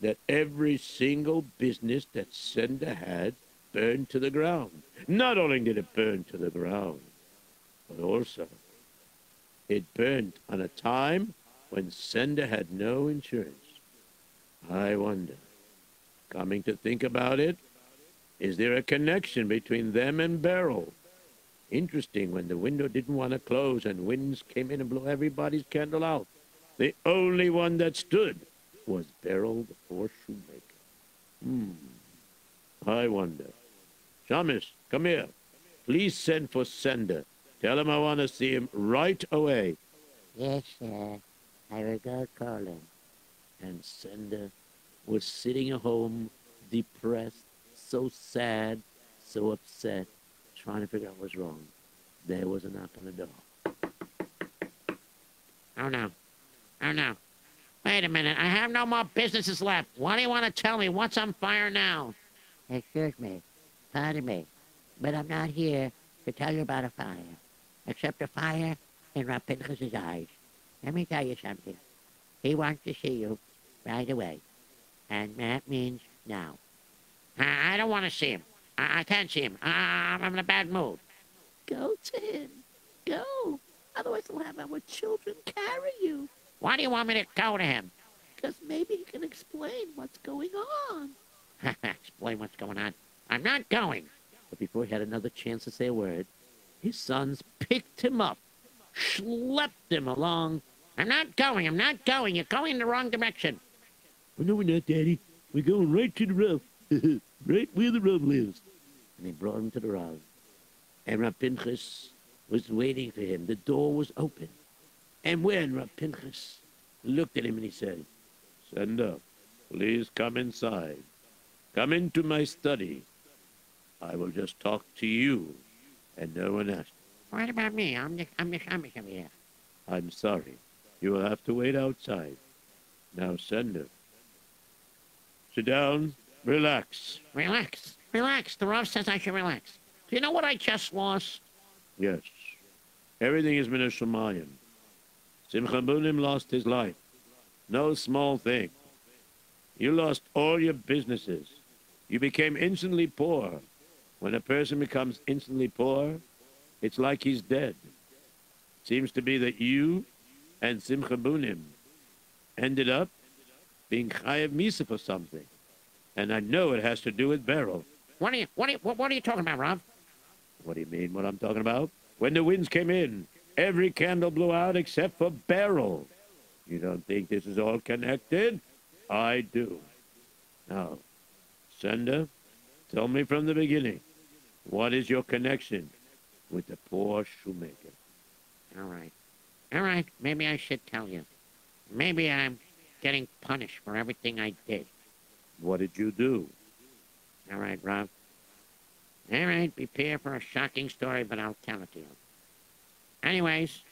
that every single business that Sender had burned to the ground. Not only did it burn to the ground, but also it burned on a time when Sender had no insurance. I wonder, coming to think about it, is there a connection between them and Beryl? Interesting when the window didn't want to close and winds came in and blew everybody's candle out. The only one that stood was Beryl the poor shoemaker. Hmm. I wonder. Shamus, come here. Please send for Sender. Tell him I want to see him right away. Yes, sir. I will go call him. And Sender was sitting at home, depressed, so sad, so upset, trying to figure out what's wrong. There was a knock on the door. Oh, no. Oh, no. Wait a minute. I have no more businesses left. Why do you want to tell me? What's on fire now? Excuse me. Pardon me. But I'm not here to tell you about a fire. Except a fire in Pinchas's eyes. Let me tell you something. He wants to see you right away. And that means now. I, don't want to see him. I, can't see him. I'm in a bad mood. Go to him. Go. Otherwise, we'll have our children carry you. Why do you want me to go to him? Because maybe he can explain what's going on. <laughs> Explain what's going on. I'm not going. But before he had another chance to say a word, his sons picked him up, schlepped him along. I'm not going. I'm not going. You're going in the wrong direction. Oh, no, we're not, Daddy. We're going right to the Rav. <laughs> right where the Rav lives. And they brought him to the Rav. And Rav Pinchas was waiting for him. The door was open. And when Rav Pinchas looked at him and he said, Sender, please come inside. Come into my study. I will just talk to you and no one else. What about me? I'm the, I'm the Shamish over here. I'm sorry. You will have to wait outside. Now, send Sender. Sit down. Relax. Relax. Relax. The Rav says I should relax. Do you know what I just lost? Yes. Everything is been a Shemayim. Simcha Bunim lost his life. No small thing. You lost all your businesses. You became instantly poor. When a person becomes instantly poor, it's like he's dead. Seems to be that you and Simcha Bunim ended up being Chayav Misa for something. And I know it has to do with Beryl. What are you, what are you, what, what are you talking about, Rav? What do you mean what I'm talking about? When the winds came in, every candle blew out except for Beryl. You don't think this is all connected? I do. Now, Sender, tell me from the beginning, what is your connection with the poor shoemaker? All right. All right. Maybe I should tell you. Maybe I'm getting punished for everything I did. What did you do? All right, Rob. All right, prepare for a shocking story, but I'll tell it to you. Anyways,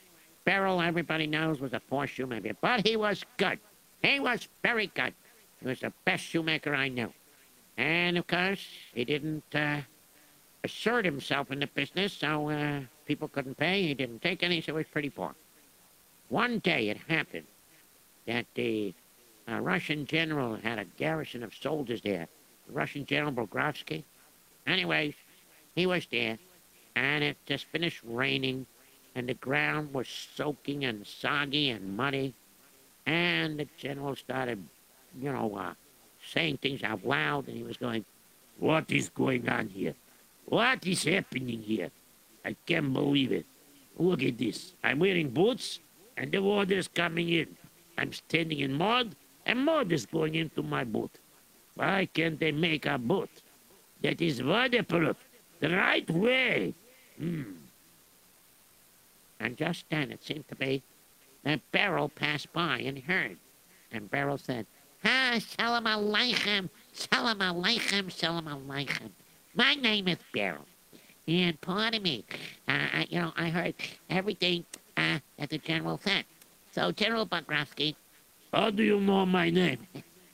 Beryl, everybody knows, was a poor shoemaker, but he was good. He was very good. He was the best shoemaker I knew. And of course, he didn't, uh, assert himself in the business, so uh, people couldn't pay. He didn't take any, so he was pretty poor. One day it happened that the uh, Russian general had a garrison of soldiers there. The Russian General Bogrovsky. Anyways, he was there, and it just finished raining, and the ground was soaking and soggy and muddy, and the general started, you know, uh, saying things out loud, and he was going, What is going on here? What is happening here? I can't believe it. Look at this. I'm wearing boots, and the water is coming in. I'm standing in mud, and mud is going into my boot. Why can't they make a boot that is waterproof the right way? Hmm. And just then it seemed to be that Beryl passed by and heard. And Beryl said, Ah, Shalom Aleichem, Shalom Aleichem, Shalom Aleichem. My name is Beryl. And pardon me, uh, I- you know, I heard everything uh, that the general said. So, General Bogrovsky, how do you know my name?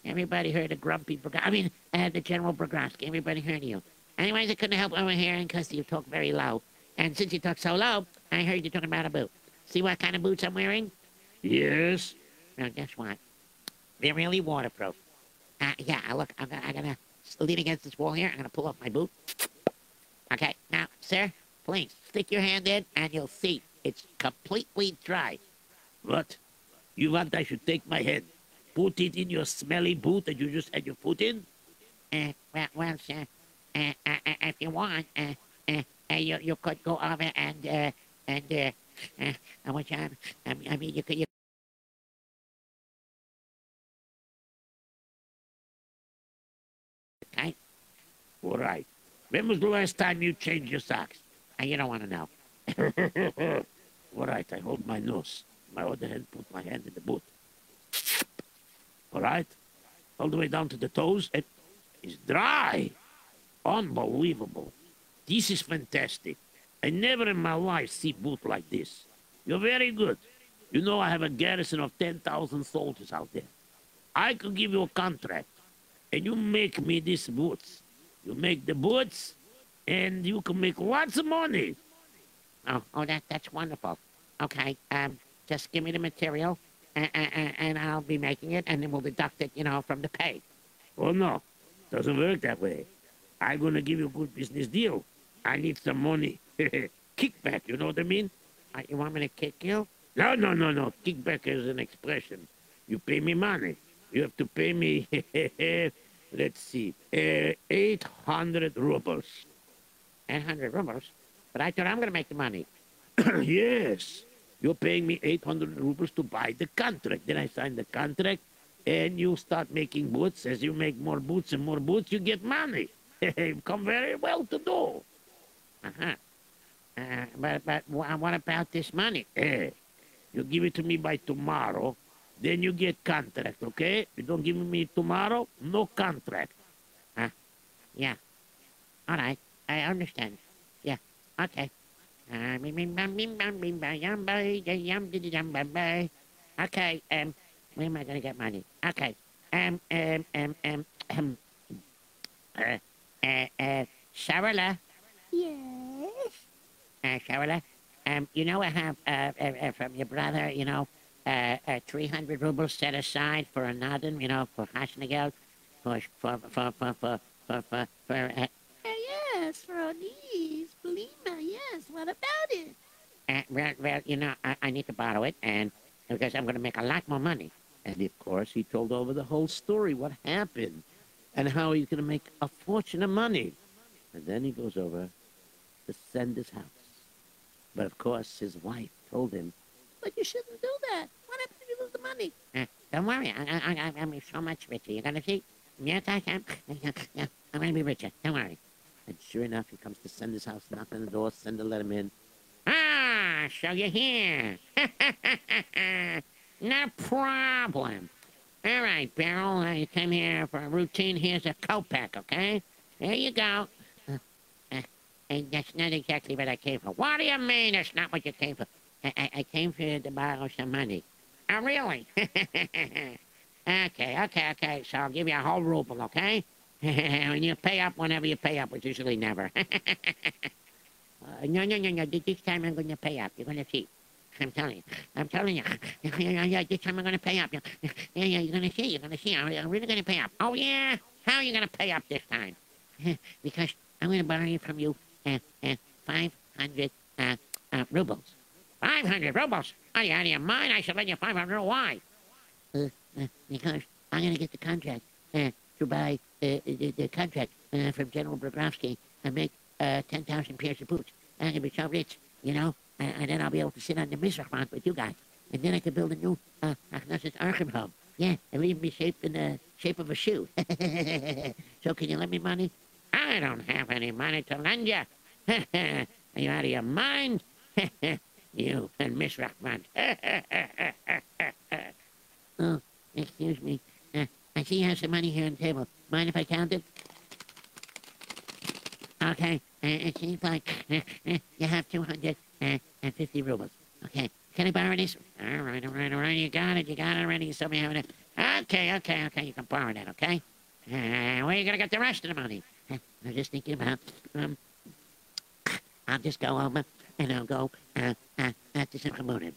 Everybody heard the grumpy, Bog- I mean, uh, the General Bogrovsky. Everybody heard you. Anyways, I couldn't help overhearing because you talk very low. And since you talk so low, I heard you talking about a boot. See what kind of boots I'm wearing? Yes. Now, guess what? They're really waterproof. Uh, yeah, look, I'm gonna, I'm gonna lean against this wall here. I'm gonna pull off my boot. Okay, now, sir, please stick your hand in and you'll see it's completely dry. What? You want I should take my hand, put it in your smelly boot that you just had your foot in? Uh, well, well, sir, uh, uh, if you want, you, you could go over and, uh, and, uh, uh, which, I mean, I mean, you could, you All right. When was the last time you changed your socks? And you don't want to know. <laughs> All right, I hold my nose. My other hand, put my hand in the boot. All right, all the way down to the toes. It is dry. Unbelievable. This is fantastic. I never in my life see boot like this. You're very good. You know I have a garrison of 10,000 soldiers out there. I could give you a contract, and you make me these boots. You make the boots, and you can make lots of money. Oh, oh, that that's wonderful. Okay, um, just give me the material, and, and, and I'll be making it, and then we'll deduct it, you know, from the pay. Oh no, doesn't work that way. I'm gonna give you a good business deal. I need some money. <laughs> Kickback, you know what I mean? Uh, you want me to kick you? No, no, no, no. Kickback is an expression. You pay me money. You have to pay me, <laughs> let's see, uh, 800 rubles. 800 rubles? But I thought I'm going to make the money. <coughs> yes. You're paying me 800 rubles to buy the contract. Then I sign the contract, and you start making boots. As you make more boots and more boots, you get money. <laughs> You Come very well to do. Uh-huh. Uh, but, but what about this money? Eh, you give it to me by tomorrow, then you get contract, okay? You don't give me tomorrow, no contract. Huh? Yeah. All right. I understand. Yeah. Okay. Okay. Um, where am I going to get money? Okay. Um, um, um, um, um, <clears throat> uh, uh, uh, Sarala, Yes. uh, Sarala, um, you know I have, uh, uh, uh, from your brother, you know, uh, uh, 300 rubles set aside for a noddin, you know, for chasna geld, for, for, for, for, for, for, for, for, uh, yes, for knees. Belima, yes. What about it? Uh, well, well, you know, I, I need to borrow it, and because I'm going to make a lot more money. And of course, he told over the whole story, what happened, and how he's going to make a fortune of money. And then he goes over to send his house. But of course, his wife told him, But you shouldn't do that. What happens if you lose the money? Uh, don't worry, I, I, I, I'm so much richer. You're going to see? Yes, I am. <laughs> I'm going to be richer. Don't worry. and sure enough, he comes to send his house, knock on the door, send to let him in. Ah, so you're here. <laughs> no problem. All right, Beryl, you came here for a routine. Here's a kopek, okay? There you go. Uh, uh, and that's not exactly what I came for. What do you mean it's not what you came for? I, I, came here to borrow some money. Oh, really? <laughs> okay, okay, okay. So I'll give you a whole ruble, okay? <laughs> when you pay up whenever you pay up, which usually never. <laughs> uh, no, no, no, no. This time I'm going to pay up. You're going to see. I'm telling you. I'm telling you. This time I'm going to pay up. Yeah, yeah. You're going to see. You're going to see. I'm I'm really going to pay up. Oh, yeah? How are you going to pay up this time? because I'm going to borrow from you uh, uh, 500 uh, uh, rubles. 500 rubles? Are you out of your mind? I should lend you 500. Why? Uh, uh, because I'm going to get the contract uh, to buy uh, the, the contract uh, from General Brodowski and make uh, 10,000 pairs of boots. I'm going to be so rich, you know, and, and then I'll be able to sit on the Mizrach with you guys. And then I can build a new uh, Orchim home. Yeah, it'll even be shaped in the shape of a shoe. <laughs> so can you lend me money? I don't have any money to lend you. <laughs> Are you out of your mind? <laughs> you and Miss Rahman. <laughs> oh, excuse me. Uh, I see you have some money here on the table. Mind if I count it? Okay. Uh, it seems like uh, uh, you have 250 rubles. Okay. Can I borrow this? All right, all right, all right. You got it. You got it already. You saw me having it. Okay, okay, okay. You can borrow that, okay? Uh, where are you going to get the rest of the money? Uh, I'm just thinking about, um, I'll just go over and I'll go uh, uh, uh, to Simcha Bunim.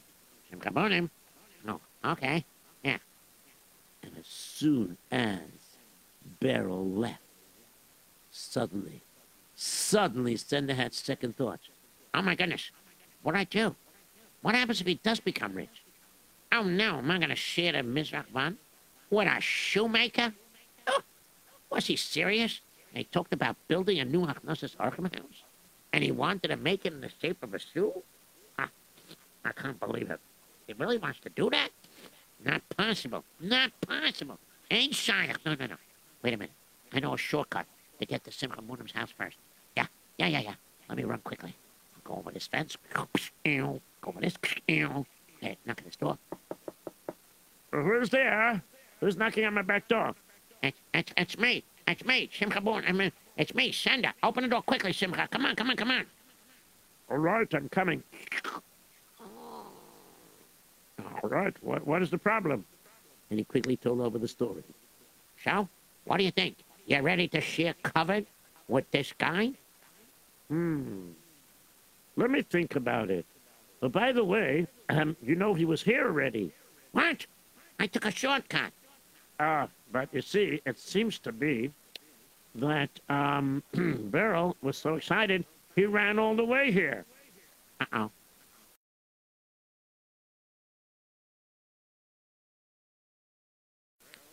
Simcha Bunim? Oh, okay. Yeah. And as soon as Beryl left, suddenly, suddenly Sender had second thoughts. Oh, my goodness. What'd I do? What happens if he does become rich? Oh, no. Am I going to share the Mizrach Van? What, a shoemaker? Oh, was he serious? They talked about building a new Hachnosas Orchim house? And he wanted to make it in the shape of a shoe? Ah, I can't believe it. He really wants to do that? Not possible. Not possible. Ain't shy. No, no, no. Wait a minute. I know a shortcut to get to Simcha Bunim's house first. Yeah, yeah, yeah, yeah. Let me run quickly. I'll go over this fence. Go over this. Hey, knock on this door. Who's there? Who's knocking on my back door? It's, it's, it's me. It's me, Simcha. I mean, it's me, Sender. Open the door quickly, Simcha. Come on, come on, come on. All right, I'm coming. All right, what, what is the problem? And he quickly told over the story. So, what do you think? You ready to share kavod with this guy? Hmm. Let me think about it. Oh, by the way, um, you know he was here already. What? I took a shortcut. Ah, but you see, it seems to be that um, <clears throat> Beryl was so excited he ran all the way here. Uh-oh.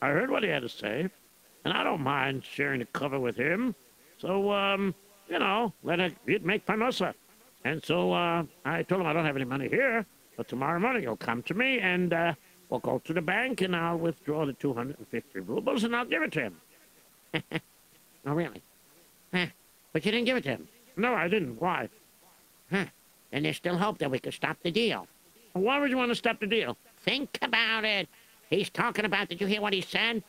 I heard what he had to say, and I don't mind sharing the kavod with him. So, um, you know, let it, it make parnassah. And so uh, I told him I don't have any money here, but tomorrow morning he'll come to me and uh, we'll go to the bank and I'll withdraw the 250 rubles and I'll give it to him. <laughs> oh, really? Huh. But you didn't give it to him? No, I didn't. Why? Huh. Then there's still hope that we could stop the deal. Why would you want to stop the deal? Think about it. He's talking about, did you hear what he said?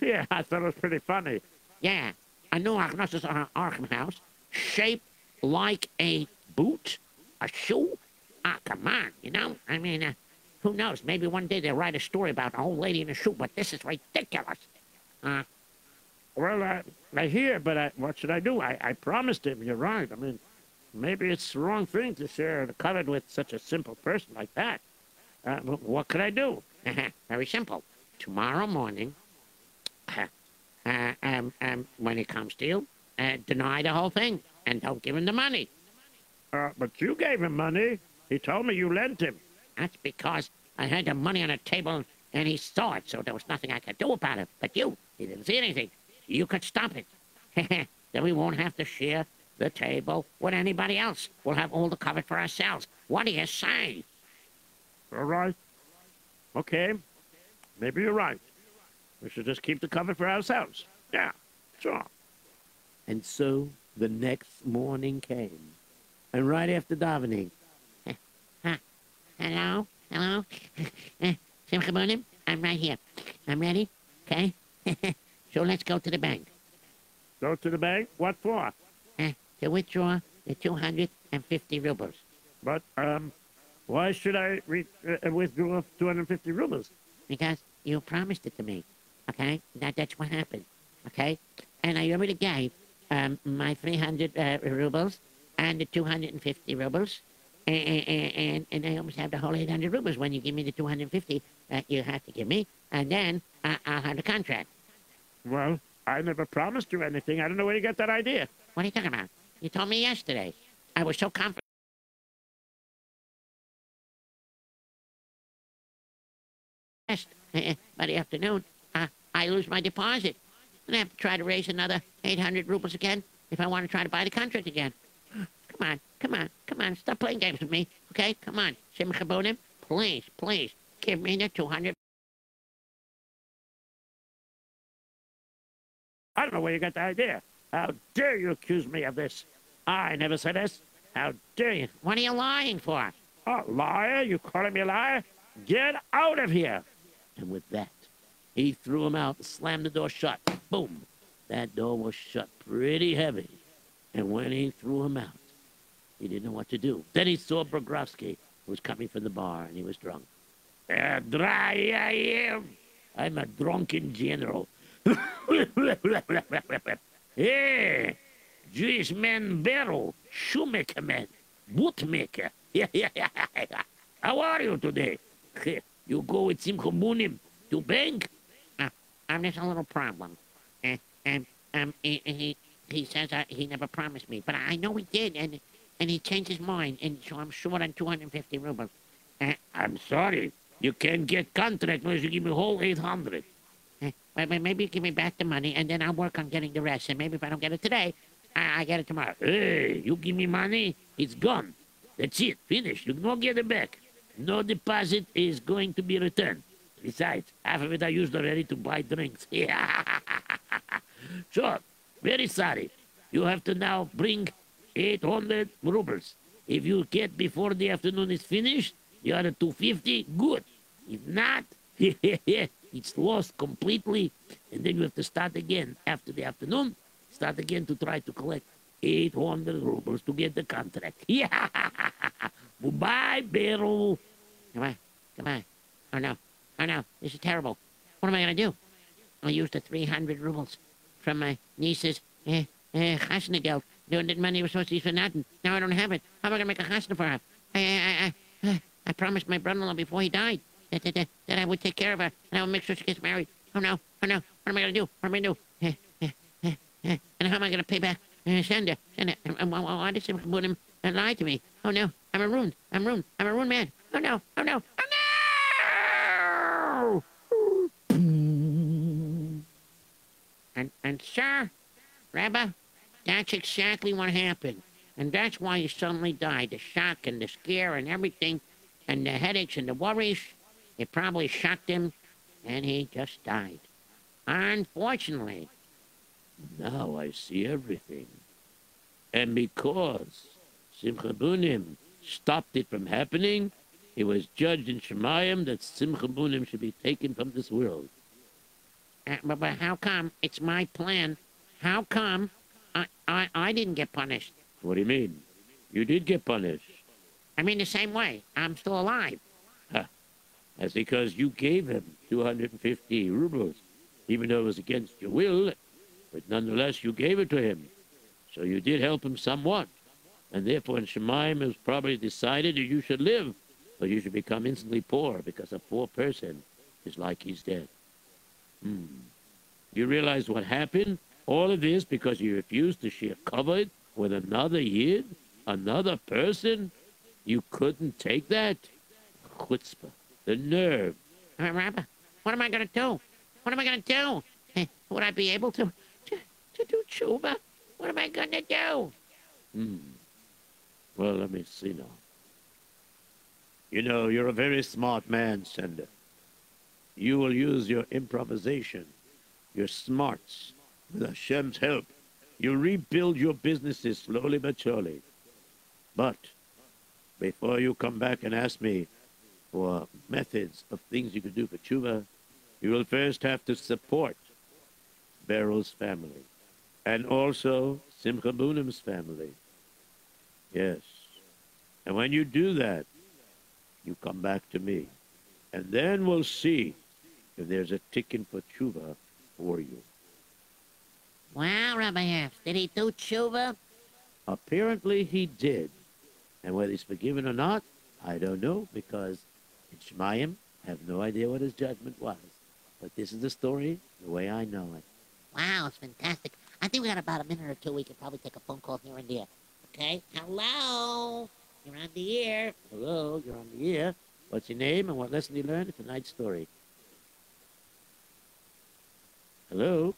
Yeah, I thought it was pretty funny. Yeah. A new Hachnosas Orchim house, shaped like a boot, a shoe. Ah, come on, you know? I mean, uh, who knows? Maybe one day they'll write a story about an old lady in a shoe, but this is ridiculous. Uh, well, I, I hear, but I, what should I do? I, I promised him, you're right. I mean, maybe it's the wrong thing to share the kavod with such a simple person like that. Uh, what could I do? <laughs> Very simple. Tomorrow morning, <clears throat> uh, um, um, when he comes to you, uh, deny the whole thing and don't give him the money. Uh, but you gave him money. He told me you lent him. That's because I had the money on the table and he saw it, so there was nothing I could do about it. But you, he didn't see anything. You could stop it. <laughs> then we won't have to share the table with anybody else. We'll have all the kavod for ourselves. What do you say? All right. Okay. Maybe you're right. We should just keep the kavod for ourselves. Yeah, sure. And so the next morning came. And right after davening, <laughs> Hello? Hello? <laughs> Simcha Bunim? I'm right here. I'm ready. Okay? So let's go to the bank. Go to the bank? What for? Uh, to withdraw the 250 rubles. But, um, why should I re- uh, withdraw 250 rubles? Because you promised it to me. Okay? That, that's what happened. okay? And I already gave um, my 300 uh, rubles and the 250 rubles. And, and, and I almost have the whole 800 rubles when you give me the 250 that you have to give me. And then I, I'll have the contract. Well, I never promised you anything. I don't know where you got that idea. What are you talking about? You told me yesterday. I was so confident. Uh, By the afternoon, uh, I lose my deposit. And I have to try to raise another 800 rubles again if I want to try to buy the contract again. Come on, come on, come on. Stop playing games with me, okay? Come on. Simcha please, please, give me the 200. I don't know where you got the idea. How dare you accuse me of this? I never said this. How dare you? What are you lying for? A liar? You calling me a liar? Get out of here! And with that, he threw him out and slammed the door shut. Boom! That door was shut pretty heavy. And when he threw him out, he didn't know what to do. Then he saw Bogrovsky, who was coming from the bar, and he was drunk. Uh, dry I am. I'm a drunken general. <laughs> yeah, Jewish man barrel, shoemaker man, bootmaker. <laughs> How are you today? <laughs> You go with Simcha Bunim to bank? Uh, um, there's a little problem. Uh, um, um, he, he, he says uh, he never promised me, but I know he did, and and he changed his mind, and so I'm short on 250 rubles. Uh, I'm sorry. You can't get contract unless you give me whole 800. Maybe give me back the money, and then I'll work on getting the rest. And maybe if I don't get it today, I, I get it tomorrow. Hey, you give me money, it's gone. That's it, finished. You don't get it back. No deposit is going to be returned. Besides, half of it I used already to buy drinks. <laughs> sure, very sorry. You have to now bring 800 rubles. If you get before the afternoon is finished, you are at 250, good. If not, <laughs> it's lost completely, and then you have to start again after the afternoon. Start again to try to collect 800 rubles to get the contract. <laughs> Yeah. Goodbye, Beryl. Goodbye, goodbye. Oh no, oh no, this is terrible. What am I gonna do? I'll use the 300 rubles from my niece's uh, uh, chasna geld. The money was supposed to use for nothing. Now I don't have it. How am I gonna make a chasna for her? I, I, I, I, I promised my brother-in-law before he died that, I would take care of her and I would make sure she gets married. Oh no, oh no, what am I gonna do? What am I gonna do? Eh, eh, eh. And how am I gonna pay back uh, Shanda? Shanda, and, and, why- did Simcha Bunim uh, lie to me? Oh no, I'm a ruined. I'm ruined. I'm a ruined man. Oh no, oh no, oh no! And, and sir, Rabbi, that's exactly what happened. And that's why he suddenly died. The shock and the scare and everything, and the headaches and the worries, it probably shocked him, and he just died. Unfortunately. Now I see everything. And because Simcha Bunim stopped it from happening, it was judged in Shemayim that Simcha Bunim should be taken from this world. Uh, but, but how come it's my plan? How come I, I, I didn't get punished? What do you mean? You did get punished. I mean, the same way. I'm still alive. That's because you gave him 250 rubles, even though it was against your will, but nonetheless you gave it to him. So you did help him somewhat. And therefore in Shemayim it was probably decided that you should live, or you should become instantly poor, because a poor person is like he's dead. Hmm. You realize what happened? All of this because you refused to share kavod with another yid, another person? You couldn't take that? Chutzpah, the nerve. Uh, Rabbi, what am I going to do? What am I going to do? Eh, Would I be able to, to, to do tshuva? What am I going to do? Hmm. Well, let me see now. You know, you're a very smart man, Sender. You will use your improvisation, your smarts, with Hashem's help. You rebuild your businesses slowly but surely. But before you come back and ask me for methods of things you could do for tshuva, you will first have to support Beryl's family and also Simcha Bunim's family. Yes. And when you do that, you come back to me. And then we'll see if there's a ticket for tshuva for you. Wow, Rabbi Herbst, did he do tshuva? Apparently he did. And whether he's forgiven or not, I don't know, because Shemayim, I have no idea what his judgment was. But this is the story the way I know it. Wow, it's fantastic. I think we got about a minute or two. We could probably take a phone call here and there. Okay? Hello? You're on the air. Hello, you're on the air. What's your name and what lesson you learned in tonight's story? Hello?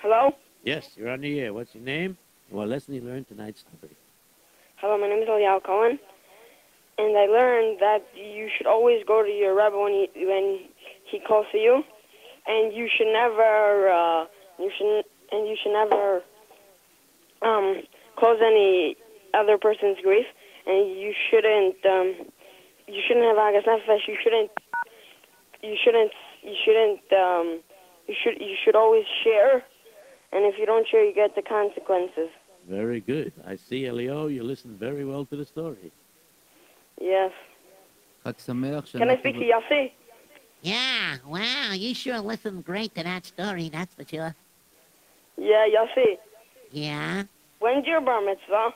Hello? Yes, you're on the air. What's your name and what lesson you learned tonight's story? Hello, my name is Eliyahu Cohen. And I learned that you should always go to your rabbi when he, when he calls for you. And you should never, uh, you should, and you should never, um, cause any other person's grief. And you shouldn't, um, you shouldn't have Agmas Nefesh. You shouldn't, you shouldn't, you shouldn't, um, you should, you should always share. And if you don't share, you get the consequences. Very good. I see, Elio, you listened very well to the story. Yes. Can I speak to Yossi? Yeah, wow, you sure listened great to that story, that's for sure. Yeah, Yossi. Yeah? When's your bar mitzvah?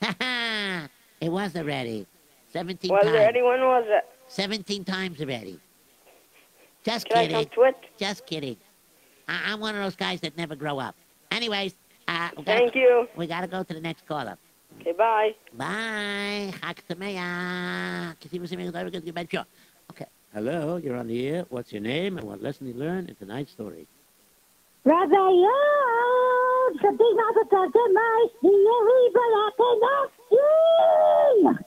<laughs> it was already. 17 was times. Was already? When was it? 17 times already. Just Can kidding. Just kidding. I- am one of those guys that never grow up. Anyways, uh, we gotta, Thank you. We got to go to the next caller. Okay, bye. Bye. Chag Sameach. Okay. Hello, you're on the air. What's your name and what lesson you learned in tonight's story? Rabbi Yod, the big mouth of the mice, the Yeribah,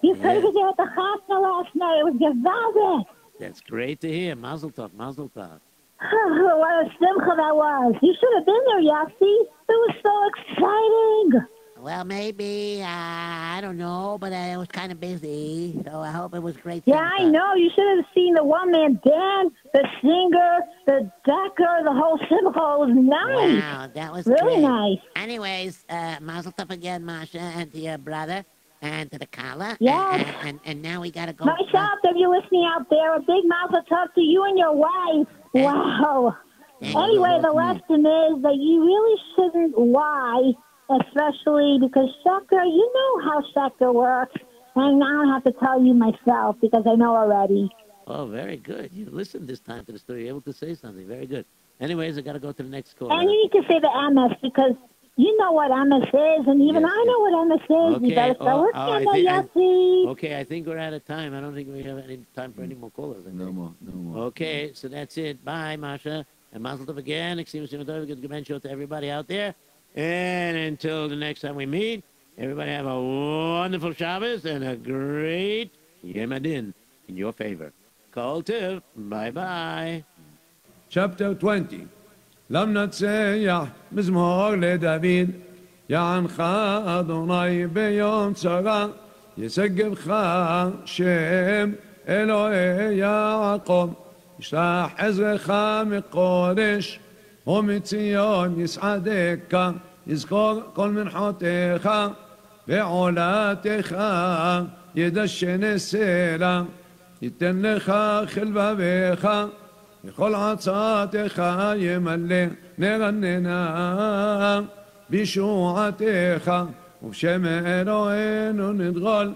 You Yeah. could have at the hospital last night. It was gewaldic. That's great to hear. Mazel tov, mazel tov. Oh, what a simcha that was. You should have been there, Yossi. It was so exciting. Well, maybe. Uh, I don't know, but it was kind of busy, so I hope it was great. Yeah, I know. You should have seen the one-man band, the singer, the decker, the whole. <laughs> It was nice. Wow, that was really great. nice. Anyways, uh, mazel tov again, Masha, and to your brother, and to the Kala. Yes. And, and, and now we gotta go. Myself, if you're listening out there, a big of talk to you and your wife. Wow. Anyway, the lesson is that you really shouldn't lie, especially because Sheker, you know how Sheker works. And I don't have to tell you myself because I know already. Oh, very good. You listened this time to the story. You're able to say something. Very good. Anyways, I got to go to the next call. And you need to say the MS because you know what MS is, and even I know what MS is. You better start oh, working oh, on that, I- Yossi. okay, I think we're out of time. I don't think we have any time for any more callers. No more, no more. Okay, so that's it. Bye, Masha. And Mazel Tov again. Extreme Siman Tov. Good Gemen show to everybody out there. And until the next time we meet, everybody have a wonderful Shabbos and a great Yom Adin in your favor. Kol Tuv. Bye-bye. Chapter 20 Lomnatzeh yah mizmor le David לדוד, יענך אדוני ביום צרה, ישגבך שם אלוהי יעקב, ישלח עזרך מקודש. ומציון יסעדך יזכור כל מנחותיך ועולתך ידשן סלע ייתן לך חלבביך וכל עצתך ימלא נרננה בישועתך ובשם אלוהינו נדגול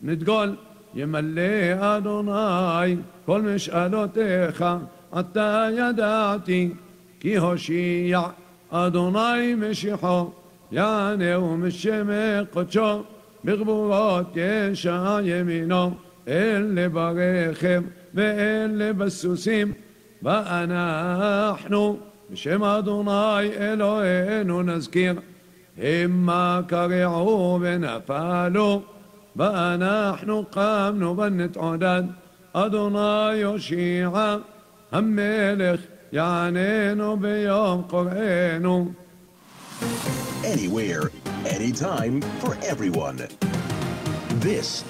נדגול ימלא אדוני כל משאלותיך. עתה ידעתי כי הושיע אדוני משיחו יענהו משם קודשו בגבורות ישע ימינו אלה ברכב ואלה בסוסים ואנחנו בשם אדוני אלוהינו נזכיר המה קרעו ונפלו ואנחנו קמנו ונתעודד אדוני יושיע המלך יעננו ביום קוראנו Anywhere, anytime, for everyone. This